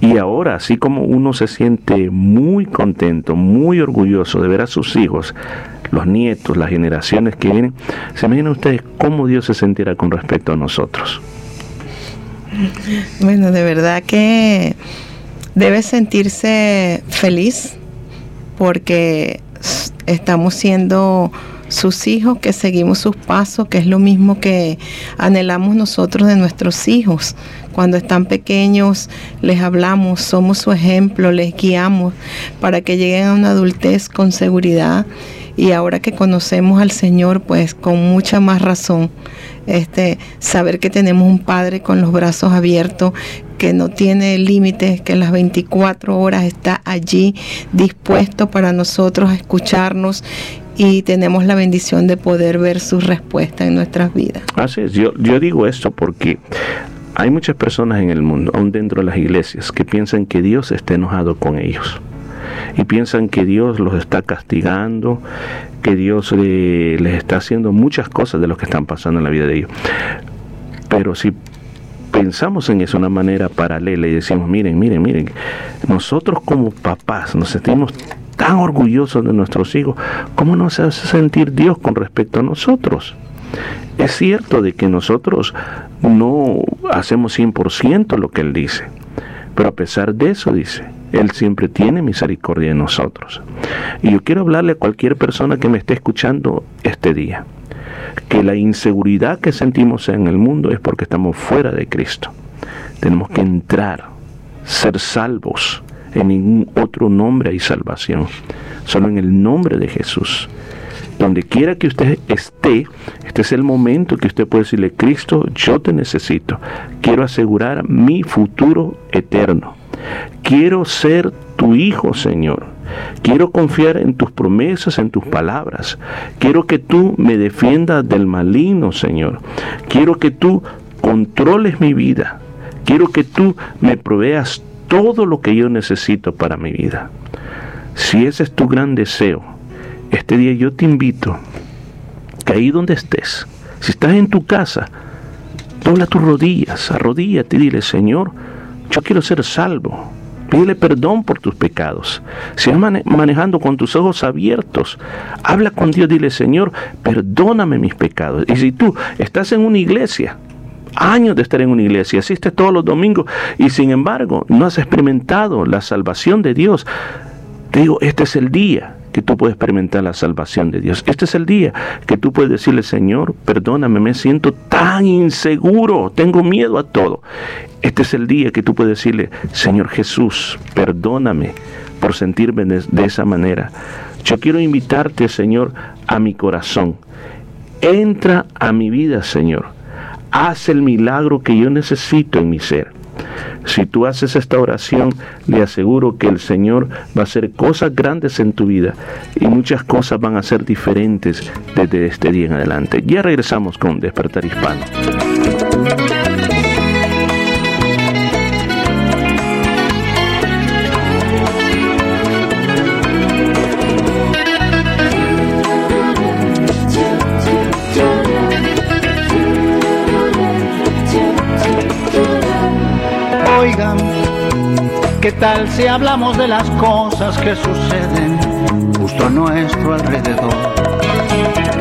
Y ahora, así como uno se siente muy contento, muy orgulloso de ver a sus hijos, los nietos, las generaciones que vienen, se imaginan ustedes cómo Dios se sentirá con respecto a nosotros. Bueno, de verdad que debe sentirse feliz porque estamos siendo sus hijos, que seguimos sus pasos, que es lo mismo que anhelamos nosotros de nuestros hijos. Cuando están pequeños les hablamos, somos su ejemplo, les guiamos para que lleguen a una adultez con seguridad y ahora que conocemos al Señor, pues con mucha más razón, este, saber que tenemos un Padre con los brazos abiertos, que no tiene límites, que las 24 horas está allí dispuesto para nosotros a escucharnos y tenemos la bendición de poder ver su respuesta en nuestras vidas. Así es, yo, yo digo esto porque hay muchas personas en el mundo, aún dentro de las iglesias, que piensan que Dios está enojado con ellos y piensan que Dios los está castigando, que Dios les está haciendo muchas cosas de lo que están pasando en la vida de ellos. Pero si pensamos en eso de una manera paralela y decimos, miren, miren, miren, nosotros como papás nos sentimos tan orgullosos de nuestros hijos, ¿cómo nos hace sentir Dios con respecto a nosotros? Es cierto de que nosotros no hacemos 100% lo que Él dice, pero a pesar de eso dice, Él siempre tiene misericordia de nosotros. Y yo quiero hablarle a cualquier persona que me esté escuchando este día, que la inseguridad que sentimos en el mundo es porque estamos fuera de Cristo. Tenemos que entrar, ser salvos. En ningún otro nombre hay salvación, solo en el nombre de Jesús donde quiera que usted esté, este es el momento que usted puede decirle, Cristo, yo te necesito. Quiero asegurar mi futuro eterno. Quiero ser tu hijo, Señor. Quiero confiar en tus promesas, en tus palabras. Quiero que tú me defiendas del maligno, Señor. Quiero que tú controles mi vida. Quiero que tú me proveas todo lo que yo necesito para mi vida. Si ese es tu gran deseo, este día yo te invito que ahí donde estés, si estás en tu casa, dobla tus rodillas, arrodíllate y dile, Señor, yo quiero ser salvo. Pídele perdón por tus pecados. Si vas manejando con tus ojos abiertos, habla con Dios, dile, Señor, perdóname mis pecados. Y si tú estás en una iglesia, años de estar en una iglesia, asistes todos los domingos y sin embargo no has experimentado la salvación de Dios, te digo, este es el día que tú puedes experimentar la salvación de Dios. Este es el día que tú puedes decirle, Señor, perdóname, me siento tan inseguro, tengo miedo a todo. Este es el día que tú puedes decirle, Señor Jesús, perdóname por sentirme de, de esa manera. Yo quiero invitarte, Señor, a mi corazón. Entra a mi vida, Señor. Haz el milagro que yo necesito en mi ser. Si tú haces esta oración, le aseguro que el Señor va a hacer cosas grandes en tu vida y muchas cosas van a ser diferentes desde este día en adelante. Ya regresamos con Despertar Hispano. Oigan, ¿qué tal si hablamos de las cosas que suceden justo a nuestro alrededor?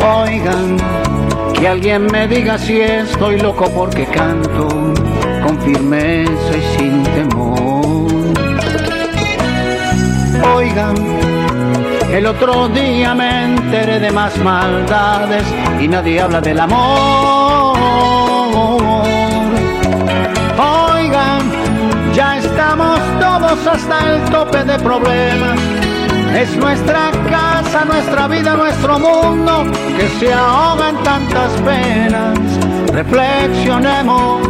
Oigan, que alguien me diga si estoy loco porque canto con firmeza y sin temor. Oigan, el otro día me enteré de más maldades y nadie habla del amor. Hasta el tope de problemas. Es nuestra casa, nuestra vida, nuestro mundo que se ahoga en tantas penas. Reflexionemos,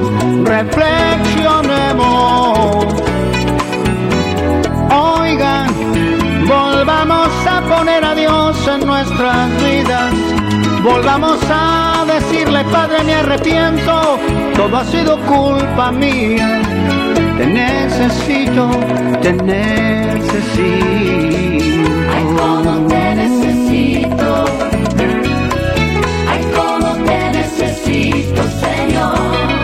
reflexionemos. Oigan, volvamos a poner a Dios en nuestras vidas. Volvamos a decirle, Padre, me arrepiento, todo ha sido culpa mía. Te necesito, te necesito. Ay, cómo te necesito. Ay, cómo te necesito, Señor.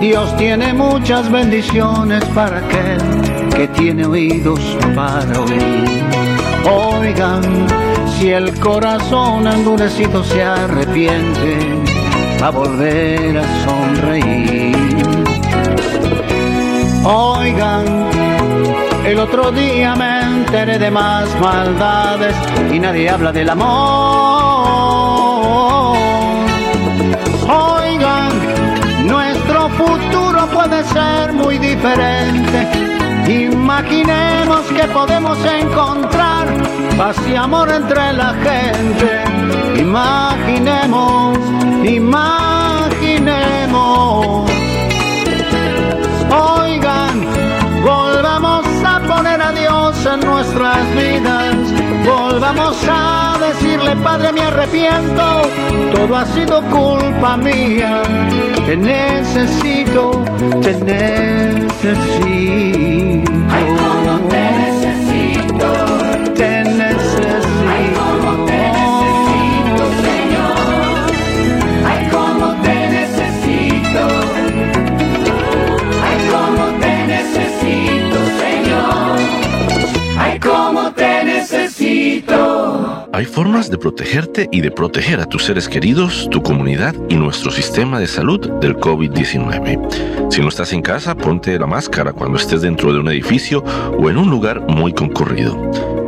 Dios tiene muchas bendiciones para aquel que tiene oídos para oír. Oigan, si el corazón endurecido se arrepiente, va a volver a sonreír. Oigan, el otro día me enteré de más maldades y nadie habla del amor. Imaginemos que podemos encontrar paz y amor entre la gente. Imaginemos, imaginemos. Dios en nuestras vidas. Volvamos a decirle, Padre, me arrepiento. Todo ha sido culpa mía. Te necesito, te necesito. Necesito. Hay formas de protegerte y de proteger a tus seres queridos, tu comunidad y nuestro sistema de salud del COVID-19. Si no estás en casa, ponte la máscara cuando estés dentro de un edificio o en un lugar muy concurrido.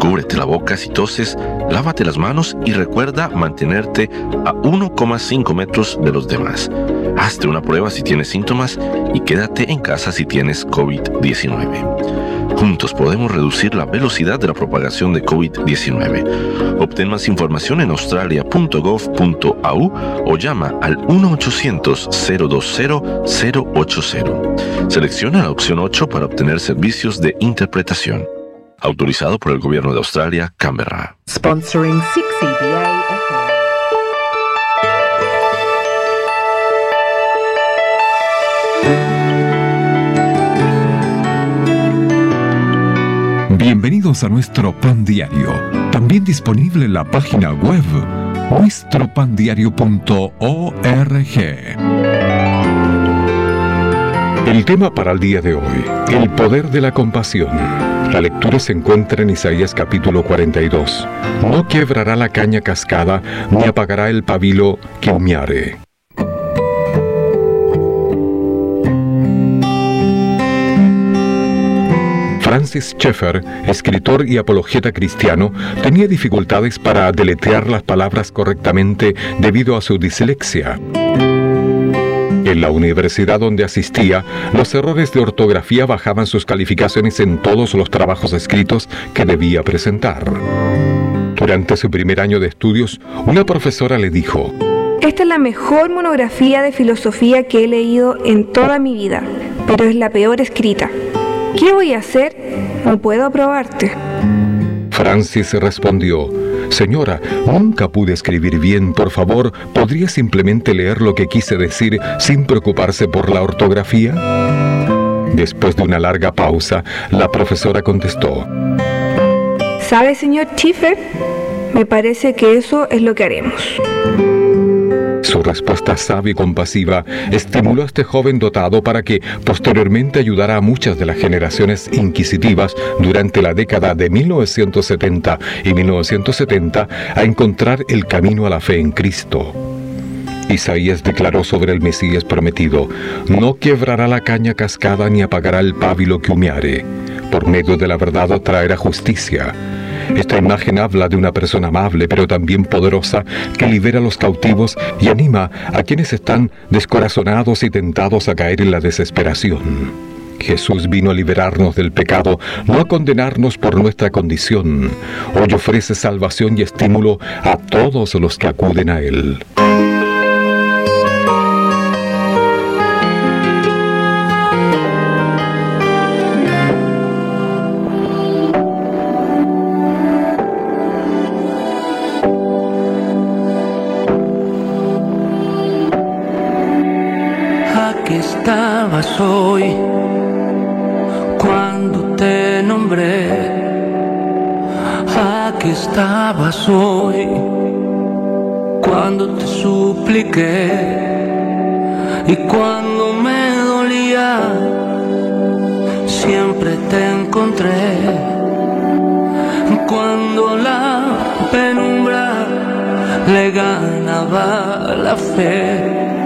Cúbrete la boca si toses, lávate las manos y recuerda mantenerte a 1,5 metros de los demás. Hazte una prueba si tienes síntomas y quédate en casa si tienes COVID-19. Juntos podemos reducir la velocidad de la propagación de COVID-19. Obtén más información en australia.gov.au o llama al 1-800-020-080. Selecciona la opción 8 para obtener servicios de interpretación. Autorizado por el Gobierno de Australia, Canberra. Sponsoring 6EBA Bienvenidos a nuestro pan diario, también disponible en la página web nuestropandiario.org. El tema para el día de hoy, el poder de la compasión. La lectura se encuentra en Isaías capítulo 42. No quebrará la caña cascada, ni apagará el pabilo que humeare. Francis Schaeffer, escritor y apologeta cristiano, tenía dificultades para deletrear las palabras correctamente debido a su dislexia. En la universidad donde asistía, los errores de ortografía bajaban sus calificaciones en todos los trabajos escritos que debía presentar. Durante su primer año de estudios, una profesora le dijo, Esta es la mejor monografía de filosofía que he leído en toda mi vida, pero es la peor escrita. ¿Qué voy a hacer? No puedo aprobarte. Francis respondió, Señora, nunca pude escribir bien, por favor, ¿podría simplemente leer lo que quise decir sin preocuparse por la ortografía? Después de una larga pausa, la profesora contestó, ¿Sabe, señor Schiffer? Me parece que eso es lo que haremos. Su respuesta sabia y compasiva estimuló a este joven dotado para que posteriormente ayudara a muchas de las generaciones inquisitivas durante la década de 1970 y 1970 a encontrar el camino a la fe en Cristo. Isaías declaró sobre el Mesías prometido, no quebrará la caña cascada ni apagará el pábilo que humeare. Por medio de la verdad traerá justicia. Esta imagen habla de una persona amable pero también poderosa que libera a los cautivos y anima a quienes están descorazonados y tentados a caer en la desesperación. Jesús vino a liberarnos del pecado, no a condenarnos por nuestra condición. Hoy ofrece salvación y estímulo a todos los que acuden a Él. Estabas hoy cuando te nombré. Aquí estabas hoy cuando te supliqué y cuando me dolía siempre te encontré. Cuando la penumbra le ganaba la fe.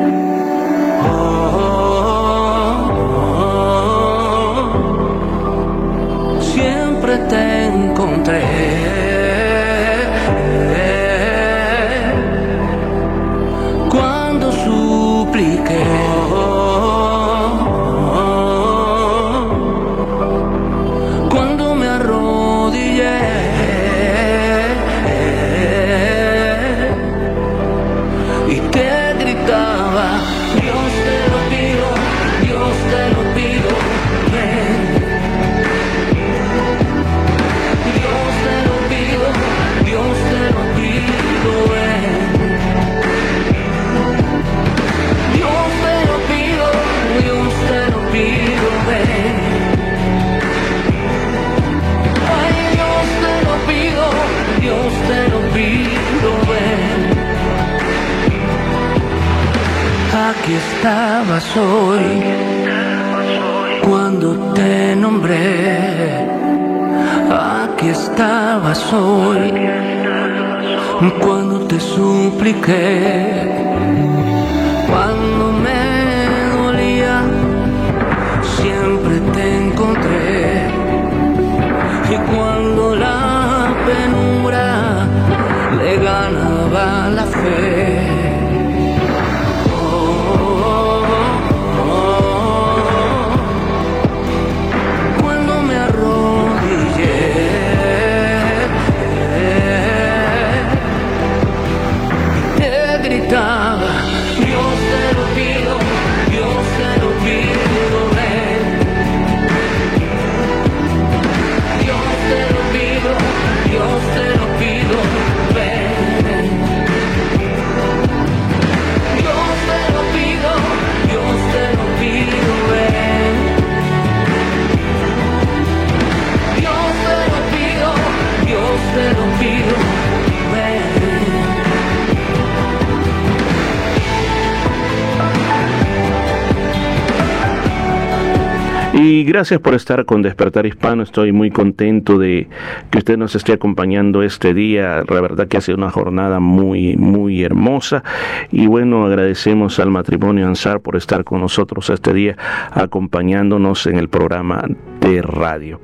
Gracias por estar con Despertar Hispano. Estoy muy contento de que usted nos esté acompañando este día. La verdad que ha sido una jornada muy, muy hermosa. Y bueno, agradecemos al matrimonio Ansar por estar con nosotros este día, acompañándonos en el programa de radio.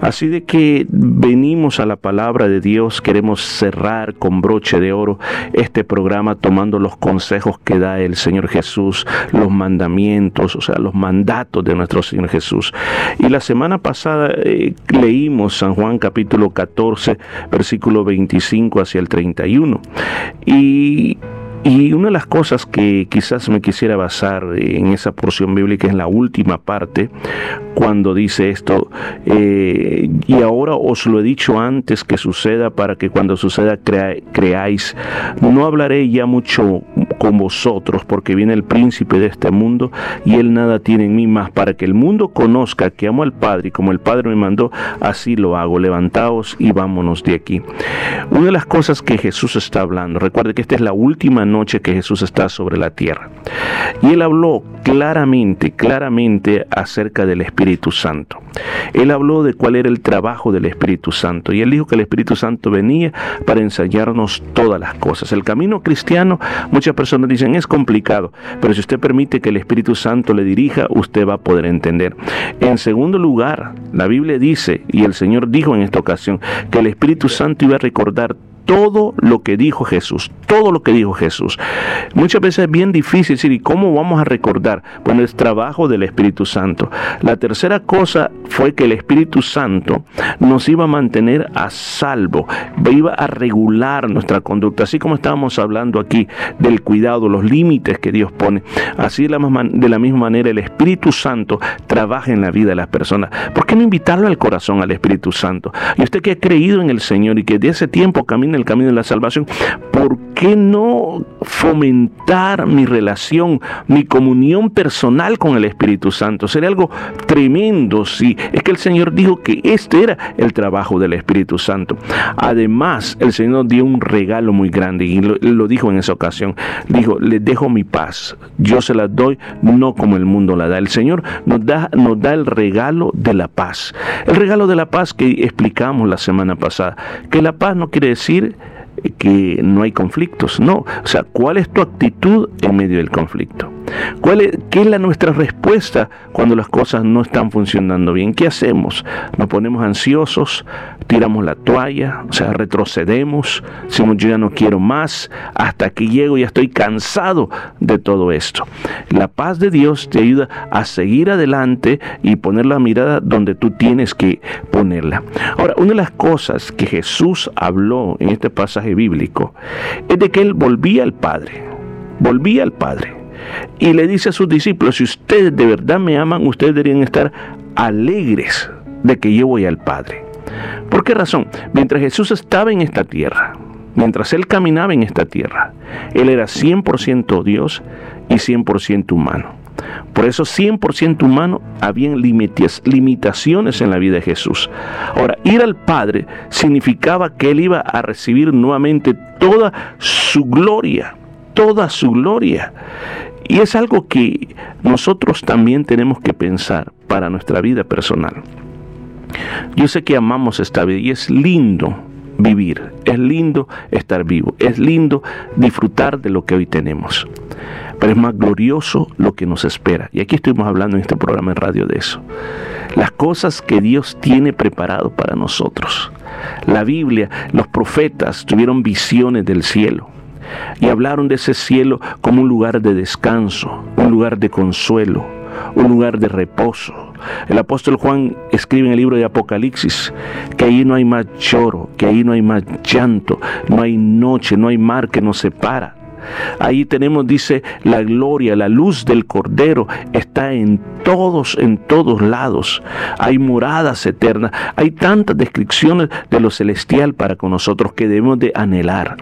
Así de que venimos a la palabra de Dios. Queremos cerrar con broche de oro este programa tomando los consejos que da el Señor Jesús, los mandamientos, o sea, los mandatos de nuestro Señor Jesús y la semana pasada eh, leímos San Juan capítulo 14, versículo 25 hacia el 31. Y y una de las cosas que quizás me quisiera basar en esa porción bíblica es la última parte, cuando dice esto, eh, y ahora os lo he dicho antes que suceda para que cuando suceda creáis, no hablaré ya mucho con vosotros porque viene el príncipe de este mundo y él nada tiene en mí más para que el mundo conozca que amo al Padre y como el Padre me mandó, así lo hago, levantaos y vámonos de aquí. Una de las cosas que Jesús está hablando, recuerde que esta es la última noche que Jesús está sobre la tierra. Y él habló claramente, claramente acerca del Espíritu Santo. Él habló de cuál era el trabajo del Espíritu Santo. Y él dijo que el Espíritu Santo venía para enseñarnos todas las cosas. El camino cristiano, muchas personas dicen, es complicado. Pero si usted permite que el Espíritu Santo le dirija, usted va a poder entender. En segundo lugar, la Biblia dice, y el Señor dijo en esta ocasión, que el Espíritu Santo iba a recordar todo lo que dijo Jesús, todo lo que dijo Jesús. Muchas veces es bien difícil decir, ¿y cómo vamos a recordar? Bueno, es trabajo del Espíritu Santo. La tercera cosa fue que el Espíritu Santo nos iba a mantener a salvo, iba a regular nuestra conducta, así como estábamos hablando aquí del cuidado, los límites que Dios pone. Así de la, misma manera el Espíritu Santo trabaja en la vida de las personas. ¿Por qué no invitarlo al corazón al Espíritu Santo? Y usted que ha creído en el Señor y que de ese tiempo camina el camino de la salvación, ¿por qué no fomentar mi relación, mi comunión personal con el Espíritu Santo? Sería algo tremendo si es que el Señor dijo que este era el trabajo del Espíritu Santo. Además, el Señor dio un regalo muy grande y lo, lo dijo en esa ocasión. Dijo, les dejo mi paz, yo se la doy no como el mundo la da. El Señor nos da, nos da el regalo de la paz. El regalo de la paz que explicamos la semana pasada, que la paz no quiere decir que no hay conflictos. No, o sea, ¿cuál es tu actitud en medio del conflicto? ¿Cuál es, ¿Qué es la nuestra respuesta cuando las cosas no están funcionando bien? ¿Qué hacemos? ¿Nos ponemos ansiosos? ¿Tiramos la toalla? O sea, retrocedemos. Decimos, yo ya no quiero más. Hasta aquí llego, ya estoy cansado de todo esto. La paz de Dios te ayuda a seguir adelante y poner la mirada donde tú tienes que ponerla. Ahora, una de las cosas que Jesús habló en este pasaje bíblico es de que Él volvía al Padre. Volvía al Padre y le dice a sus discípulos, si ustedes de verdad me aman, ustedes deberían estar alegres de que yo voy al Padre. ¿Por qué razón? Mientras Jesús estaba en esta tierra, mientras Él caminaba en esta tierra, Él era 100% Dios y 100% humano. Por eso 100% humano habían limitaciones en la vida de Jesús. Ahora, ir al Padre significaba que Él iba a recibir nuevamente toda su gloria, toda su gloria. Y es algo que nosotros también tenemos que pensar para nuestra vida personal. Yo sé que amamos esta vida y es lindo vivir, es lindo estar vivo, es lindo disfrutar de lo que hoy tenemos. Pero es más glorioso lo que nos espera. Y aquí estuvimos hablando en este programa de radio de eso. Las cosas que Dios tiene preparado para nosotros. La Biblia, los profetas tuvieron visiones del cielo y hablaron de ese cielo como un lugar de descanso, un lugar de consuelo, un lugar de reposo. El apóstol Juan escribe en el libro de Apocalipsis que ahí no hay más lloro, que ahí no hay más llanto, no hay noche, no hay mar que nos separa. Ahí tenemos, dice, la gloria, la luz del Cordero está en todos, en todos lados. Hay moradas eternas. Hay tantas descripciones de lo celestial para con nosotros que debemos de anhelar.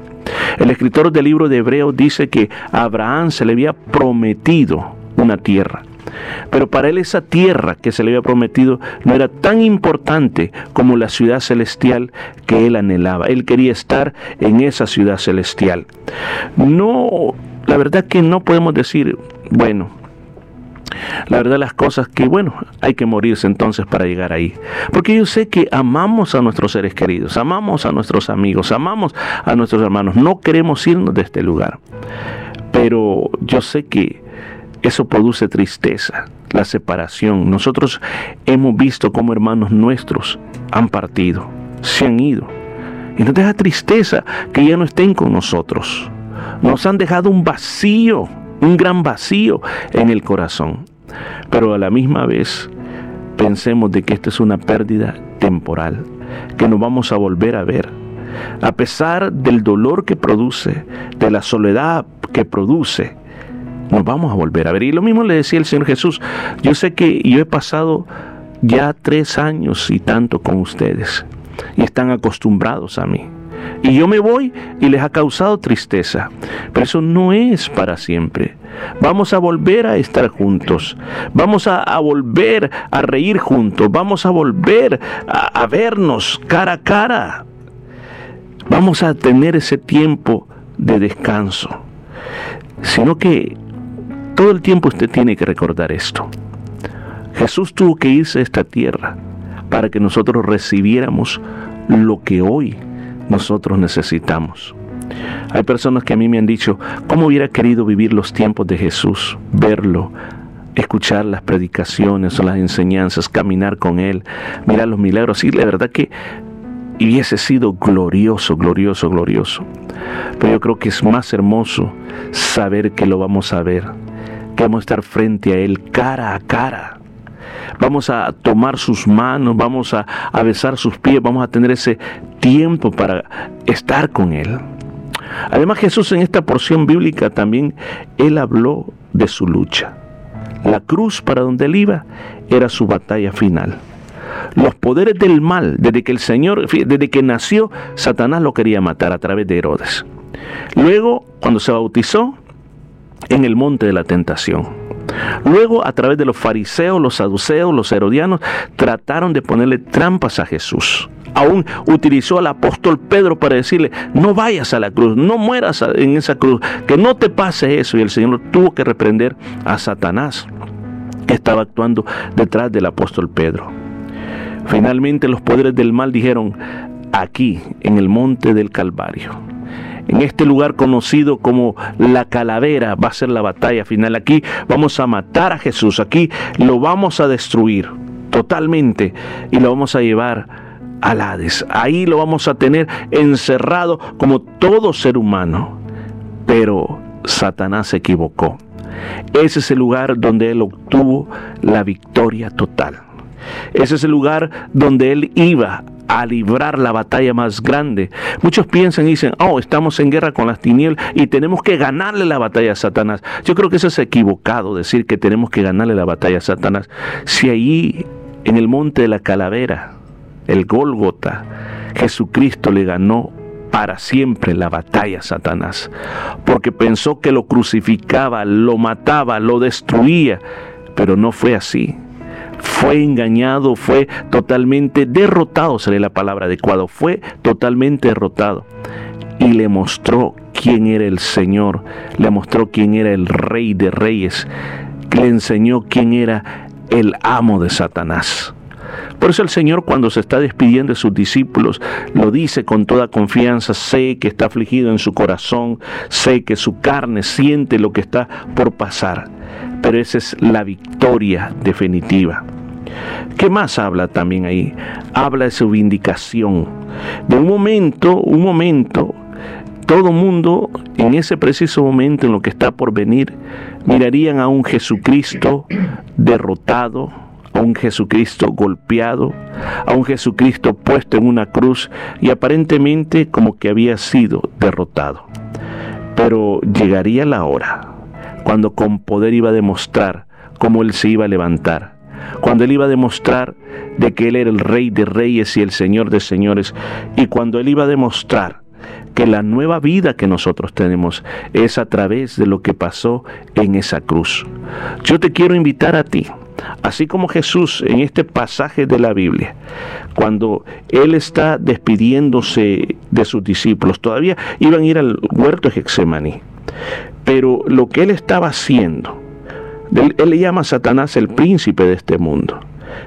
El escritor del libro de Hebreos dice que a Abraham se le había prometido una tierra. Pero para él esa tierra que se le había prometido no era tan importante como la ciudad celestial que él anhelaba. Él quería estar en esa ciudad celestial. No, la verdad que no podemos decir, bueno, La verdad las cosas que, bueno, hay que morirse entonces para llegar ahí. Porque yo sé que amamos a nuestros seres queridos, amamos a nuestros amigos, amamos a nuestros hermanos. No queremos irnos de este lugar. Pero yo sé que eso produce tristeza, la separación. Nosotros hemos visto cómo hermanos nuestros han partido, se han ido. Y nos deja tristeza que ya no estén con nosotros. Nos han dejado un vacío, un gran vacío en el corazón. Pero a la misma vez pensemos de que esta es una pérdida temporal, que nos vamos a volver a ver. A pesar del dolor que produce, de la soledad que produce, nos vamos a volver a ver. Y lo mismo le decía el Señor Jesús, yo sé que yo he pasado ya tres años y tanto con ustedes y están acostumbrados a mí. Y yo me voy y les ha causado tristeza. Pero eso no es para siempre. Vamos a volver a estar juntos. Vamos a, volver a reír juntos. Vamos a volver a vernos cara a cara. Vamos a tener ese tiempo de descanso. Sino que todo el tiempo usted tiene que recordar esto. Jesús tuvo que irse a esta tierra para que nosotros recibiéramos lo que hoy nosotros necesitamos. Hay personas que a mí me han dicho, ¿cómo hubiera querido vivir los tiempos de Jesús? Verlo, escuchar las predicaciones o las enseñanzas, caminar con Él, mirar los milagros. Y la verdad que hubiese sido glorioso, glorioso, glorioso. Pero yo creo que es más hermoso saber que lo vamos a ver, vamos a estar frente a Él cara a cara vamos a tomar sus manos, vamos a, a, besar sus pies, vamos a tener ese tiempo para estar con Él. Además Jesús en esta porción bíblica también, Él habló de su lucha. La cruz para donde Él iba era su batalla final. Los poderes del mal, desde que el Señor, desde que nació, Satanás lo quería matar a través de Herodes. Luego, cuando se bautizó, en el monte de la tentación. Luego, a través de los fariseos, los saduceos, los herodianos, trataron de ponerle trampas a Jesús. Aún utilizó al apóstol Pedro para decirle, no vayas a la cruz, no mueras en esa cruz, que no te pase eso. Y el Señor tuvo que reprender a Satanás, que estaba actuando detrás del apóstol Pedro. Finalmente los poderes del mal dijeron, aquí, en el monte del Calvario, en este lugar conocido como la calavera va a ser la batalla final. Aquí vamos a matar a Jesús, aquí lo vamos a destruir totalmente y lo vamos a llevar al Hades. Ahí lo vamos a tener encerrado como todo ser humano. Pero Satanás se equivocó. Ese es el lugar donde él obtuvo la victoria total. Ese es el lugar donde él iba a librar la batalla más grande. Muchos piensan y dicen, oh, estamos en guerra con las tinieblas y tenemos que ganarle la batalla a Satanás. Yo creo que eso es equivocado, decir que tenemos que ganarle la batalla a Satanás. Si allí, en el monte de la calavera, el Gólgota, Jesucristo le ganó para siempre la batalla a Satanás, porque pensó que lo crucificaba, lo mataba, lo destruía, pero no fue así fue engañado, fue totalmente derrotado, sería la palabra adecuada, fue totalmente derrotado. Y le mostró quién era el Señor, le mostró quién era el Rey de Reyes, le enseñó quién era el amo de Satanás. Por eso el Señor cuando se está despidiendo de sus discípulos lo dice con toda confianza, sé que está afligido en su corazón, sé que su carne siente lo que está por pasar, pero esa es la victoria definitiva. ¿Qué más habla también ahí? Habla de su vindicación. De un momento, un momento, todo mundo en ese preciso momento en lo que está por venir, mirarían a un Jesucristo derrotado, a un Jesucristo golpeado, a un Jesucristo puesto en una cruz y aparentemente como que había sido derrotado. Pero llegaría la hora cuando con poder iba a demostrar cómo él se iba a levantar, cuando él iba a demostrar de que él era el rey de reyes y el señor de señores, y cuando él iba a demostrar que la nueva vida que nosotros tenemos es a través de lo que pasó en esa cruz. Yo te quiero invitar a ti, así como Jesús en este pasaje de la Biblia, cuando Él está despidiéndose de sus discípulos, todavía iban a ir al huerto de Getsemaní, pero lo que Él estaba haciendo, Él, le llama a Satanás el príncipe de este mundo.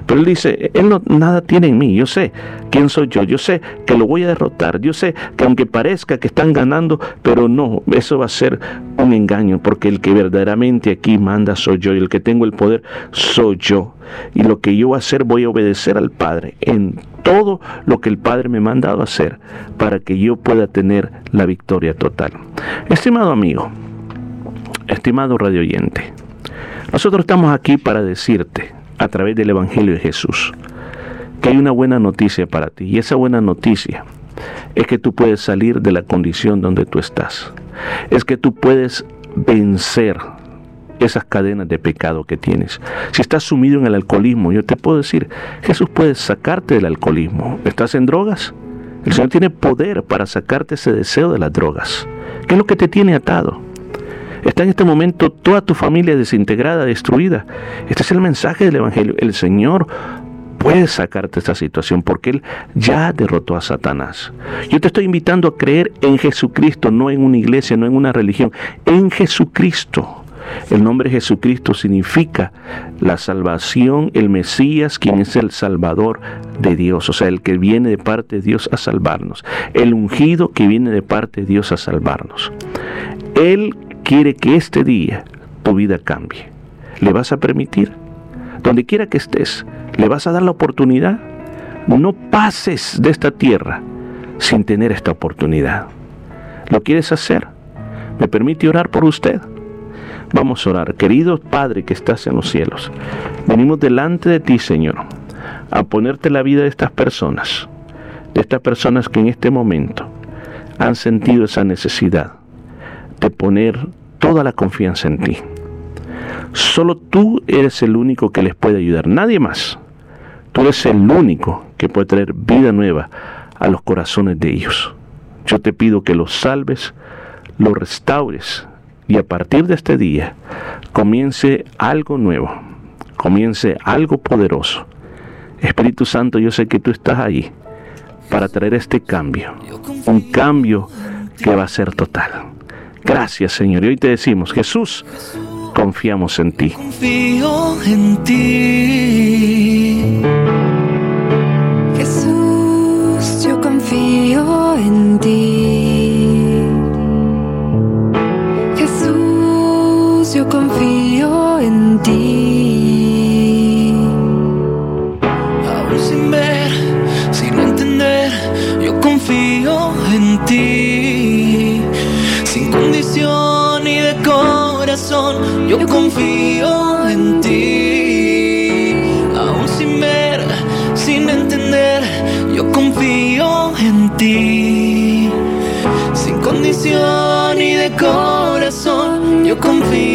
Pero él dice, él no, nada tiene en mí, yo sé quién soy yo, yo sé que lo voy a derrotar, yo sé que aunque parezca que están ganando, pero no, eso va a ser un engaño, porque el que verdaderamente aquí manda soy yo y el que tengo el poder soy yo. Y lo que yo voy a hacer voy a obedecer al Padre en todo lo que el Padre me ha mandado hacer para que yo pueda tener la victoria total. Estimado amigo, estimado radio oyente, nosotros estamos aquí para decirte, a través del Evangelio de Jesús, que hay una buena noticia para ti. Y esa buena noticia es que tú puedes salir de la condición donde tú estás. Es que tú puedes vencer esas cadenas de pecado que tienes. Si estás sumido en el alcoholismo, yo te puedo decir, Jesús puede sacarte del alcoholismo. ¿Estás en drogas? El Señor tiene poder para sacarte ese deseo de las drogas. ¿Qué es lo que te tiene atado? Está en este momento toda tu familia desintegrada, destruida. Este es el mensaje del Evangelio. El Señor puede sacarte de esta situación porque Él ya derrotó a Satanás. Yo te estoy invitando a creer en Jesucristo, no en una iglesia, no en una religión, en Jesucristo. El nombre Jesucristo significa la salvación, el Mesías, quien es el Salvador de Dios, o sea, el que viene de parte de Dios a salvarnos, el ungido que viene de parte de Dios a salvarnos. Él quiere que este día tu vida cambie. ¿Le vas a permitir? Donde quiera que estés, ¿le vas a dar la oportunidad? No pases de esta tierra sin tener esta oportunidad. ¿Lo quieres hacer? ¿Me permite orar por usted? Vamos a orar. Querido Padre que estás en los cielos, venimos delante de ti, Señor, a ponerte la vida de estas personas, de estas personas que en este momento han sentido esa necesidad de poner toda la confianza en ti. Solo tú eres el único que les puede ayudar, nadie más. Tú eres el único que puede traer vida nueva a los corazones de ellos. Yo te pido que los salves, los restaures y a partir de este día comience algo nuevo, comience algo poderoso. Espíritu Santo, yo sé que tú estás ahí para traer este cambio, un cambio que va a ser total. Gracias Señor. Y hoy te decimos, Jesús, confiamos en ti. confío en ti. Jesús, yo confío en ti. Yo confío en ti. Aún sin ver, sin entender, yo confío en ti. Sin condición y de corazón, yo confío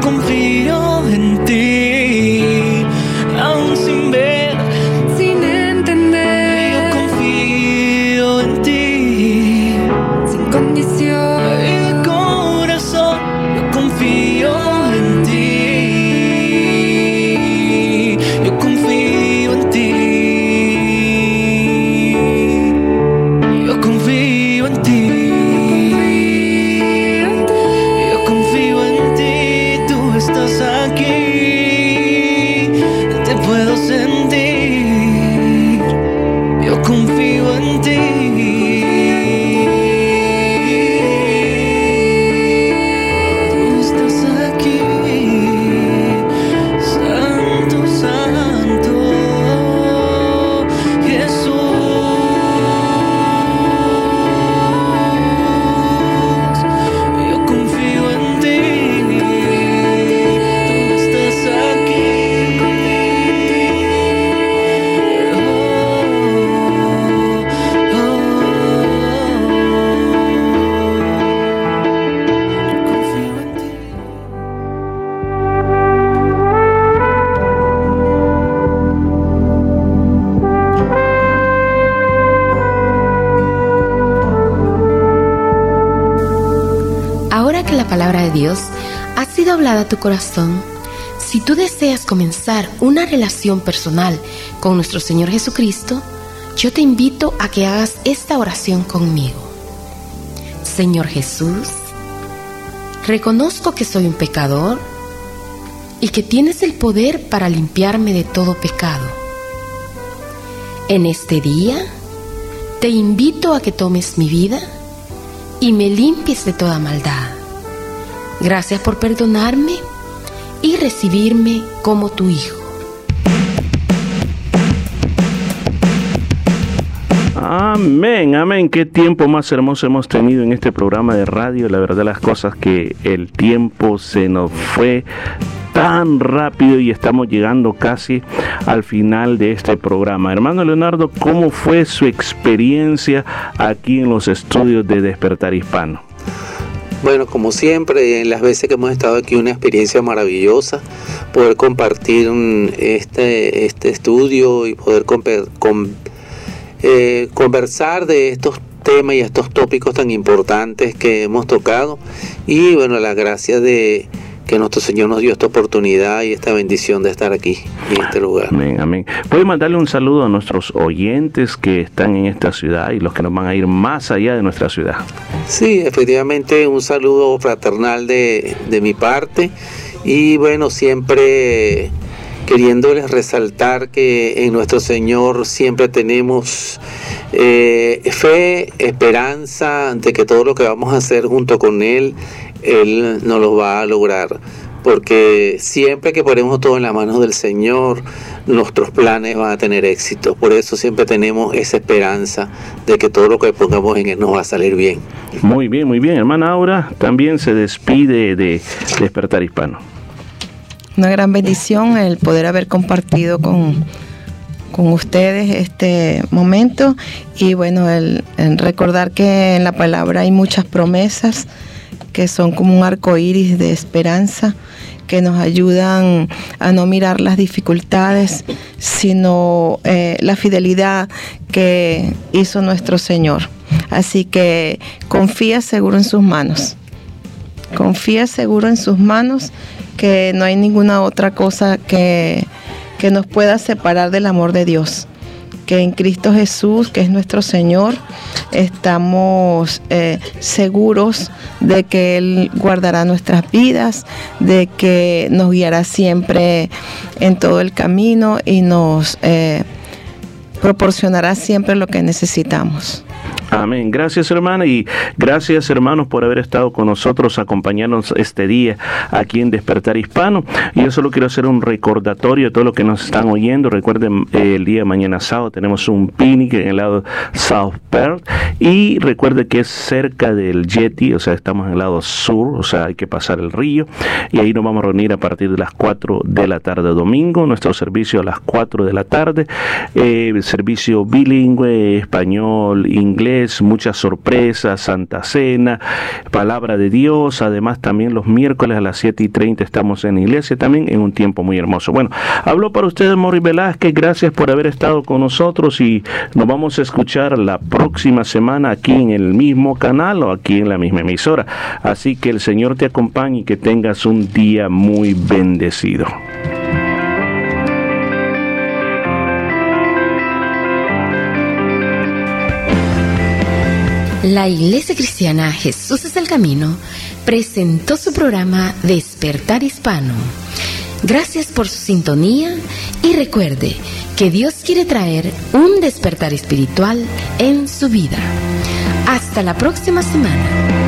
corazón, corazón, si tú deseas comenzar una relación personal con nuestro Señor Jesucristo, yo te invito a que hagas esta oración conmigo. Señor Jesús, reconozco que soy un pecador y que tienes el poder para limpiarme de todo pecado. En este día, te invito a que tomes mi vida y me limpies de toda maldad. Gracias por perdonarme y recibirme como tu hijo. Amén, amén. Qué tiempo más hermoso hemos tenido en este programa de radio. La verdad las cosas que el tiempo se nos fue tan rápido y estamos llegando casi al final de este programa. Hermano Leonardo, ¿cómo fue su experiencia aquí en los estudios de Despertar Hispano? Bueno, como siempre, en las veces que hemos estado aquí, una experiencia maravillosa, poder compartir este, este estudio y poder eh, conversar de estos temas y estos tópicos tan importantes que hemos tocado. Y bueno, la gracia de que nuestro Señor nos dio esta oportunidad y esta bendición de estar aquí, en este lugar. Amén, amén. Puede mandarle un saludo a nuestros oyentes que están en esta ciudad y los que nos van a ir más allá de nuestra ciudad. Sí, efectivamente, un saludo fraternal de, de mi parte y bueno, siempre queriéndoles resaltar que en nuestro Señor siempre tenemos eh, fe, esperanza de que todo lo que vamos a hacer junto con Él, Él nos lo va a lograr. Porque siempre que ponemos todo en las manos del Señor, nuestros planes van a tener éxito. Por eso siempre tenemos esa esperanza de que todo lo que pongamos en Él nos va a salir bien. Muy bien, muy bien. Hermana Aura también se despide de Despertar Hispano. Una gran bendición el poder haber compartido con, con ustedes este momento y bueno, el, recordar que en la palabra hay muchas promesas que son como un arco iris de esperanza que nos ayudan a no mirar las dificultades, sino eh, la fidelidad que hizo nuestro Señor. Así que confía seguro en sus manos. Confía seguro en sus manos que no hay ninguna otra cosa que, que nos pueda separar del amor de Dios. Que en Cristo Jesús, que es nuestro Señor, estamos eh, seguros de que Él guardará nuestras vidas, de que nos guiará siempre en todo el camino y nos eh, proporcionará siempre lo que necesitamos. Amén. Gracias hermana y gracias hermanos por haber estado con nosotros, acompañarnos este día aquí en Despertar Hispano. Y yo solo quiero hacer un recordatorio de todo lo que nos están oyendo. Recuerden, eh, el día de mañana sábado tenemos un picnic en el lado South Perth y recuerde que es cerca del Yeti, o sea, estamos en el lado sur, o sea, hay que pasar el río y ahí nos vamos a reunir a partir de las 4 de la tarde domingo, nuestro servicio a las 4 de la tarde, eh, servicio bilingüe, español, inglés, muchas sorpresas, Santa Cena, Palabra de Dios, además también los miércoles a las 7 y 30 estamos en la iglesia también en un tiempo muy hermoso. Bueno, habló para ustedes Mori Velázquez, gracias por haber estado con nosotros y nos vamos a escuchar la próxima semana aquí en el mismo canal o aquí en la misma emisora. Así que el Señor te acompañe y que tengas un día muy bendecido. La Iglesia Cristiana Jesús es el Camino presentó su programa Despertar Hispano. Gracias por su sintonía y recuerde que Dios quiere traer un despertar espiritual en su vida. Hasta la próxima semana.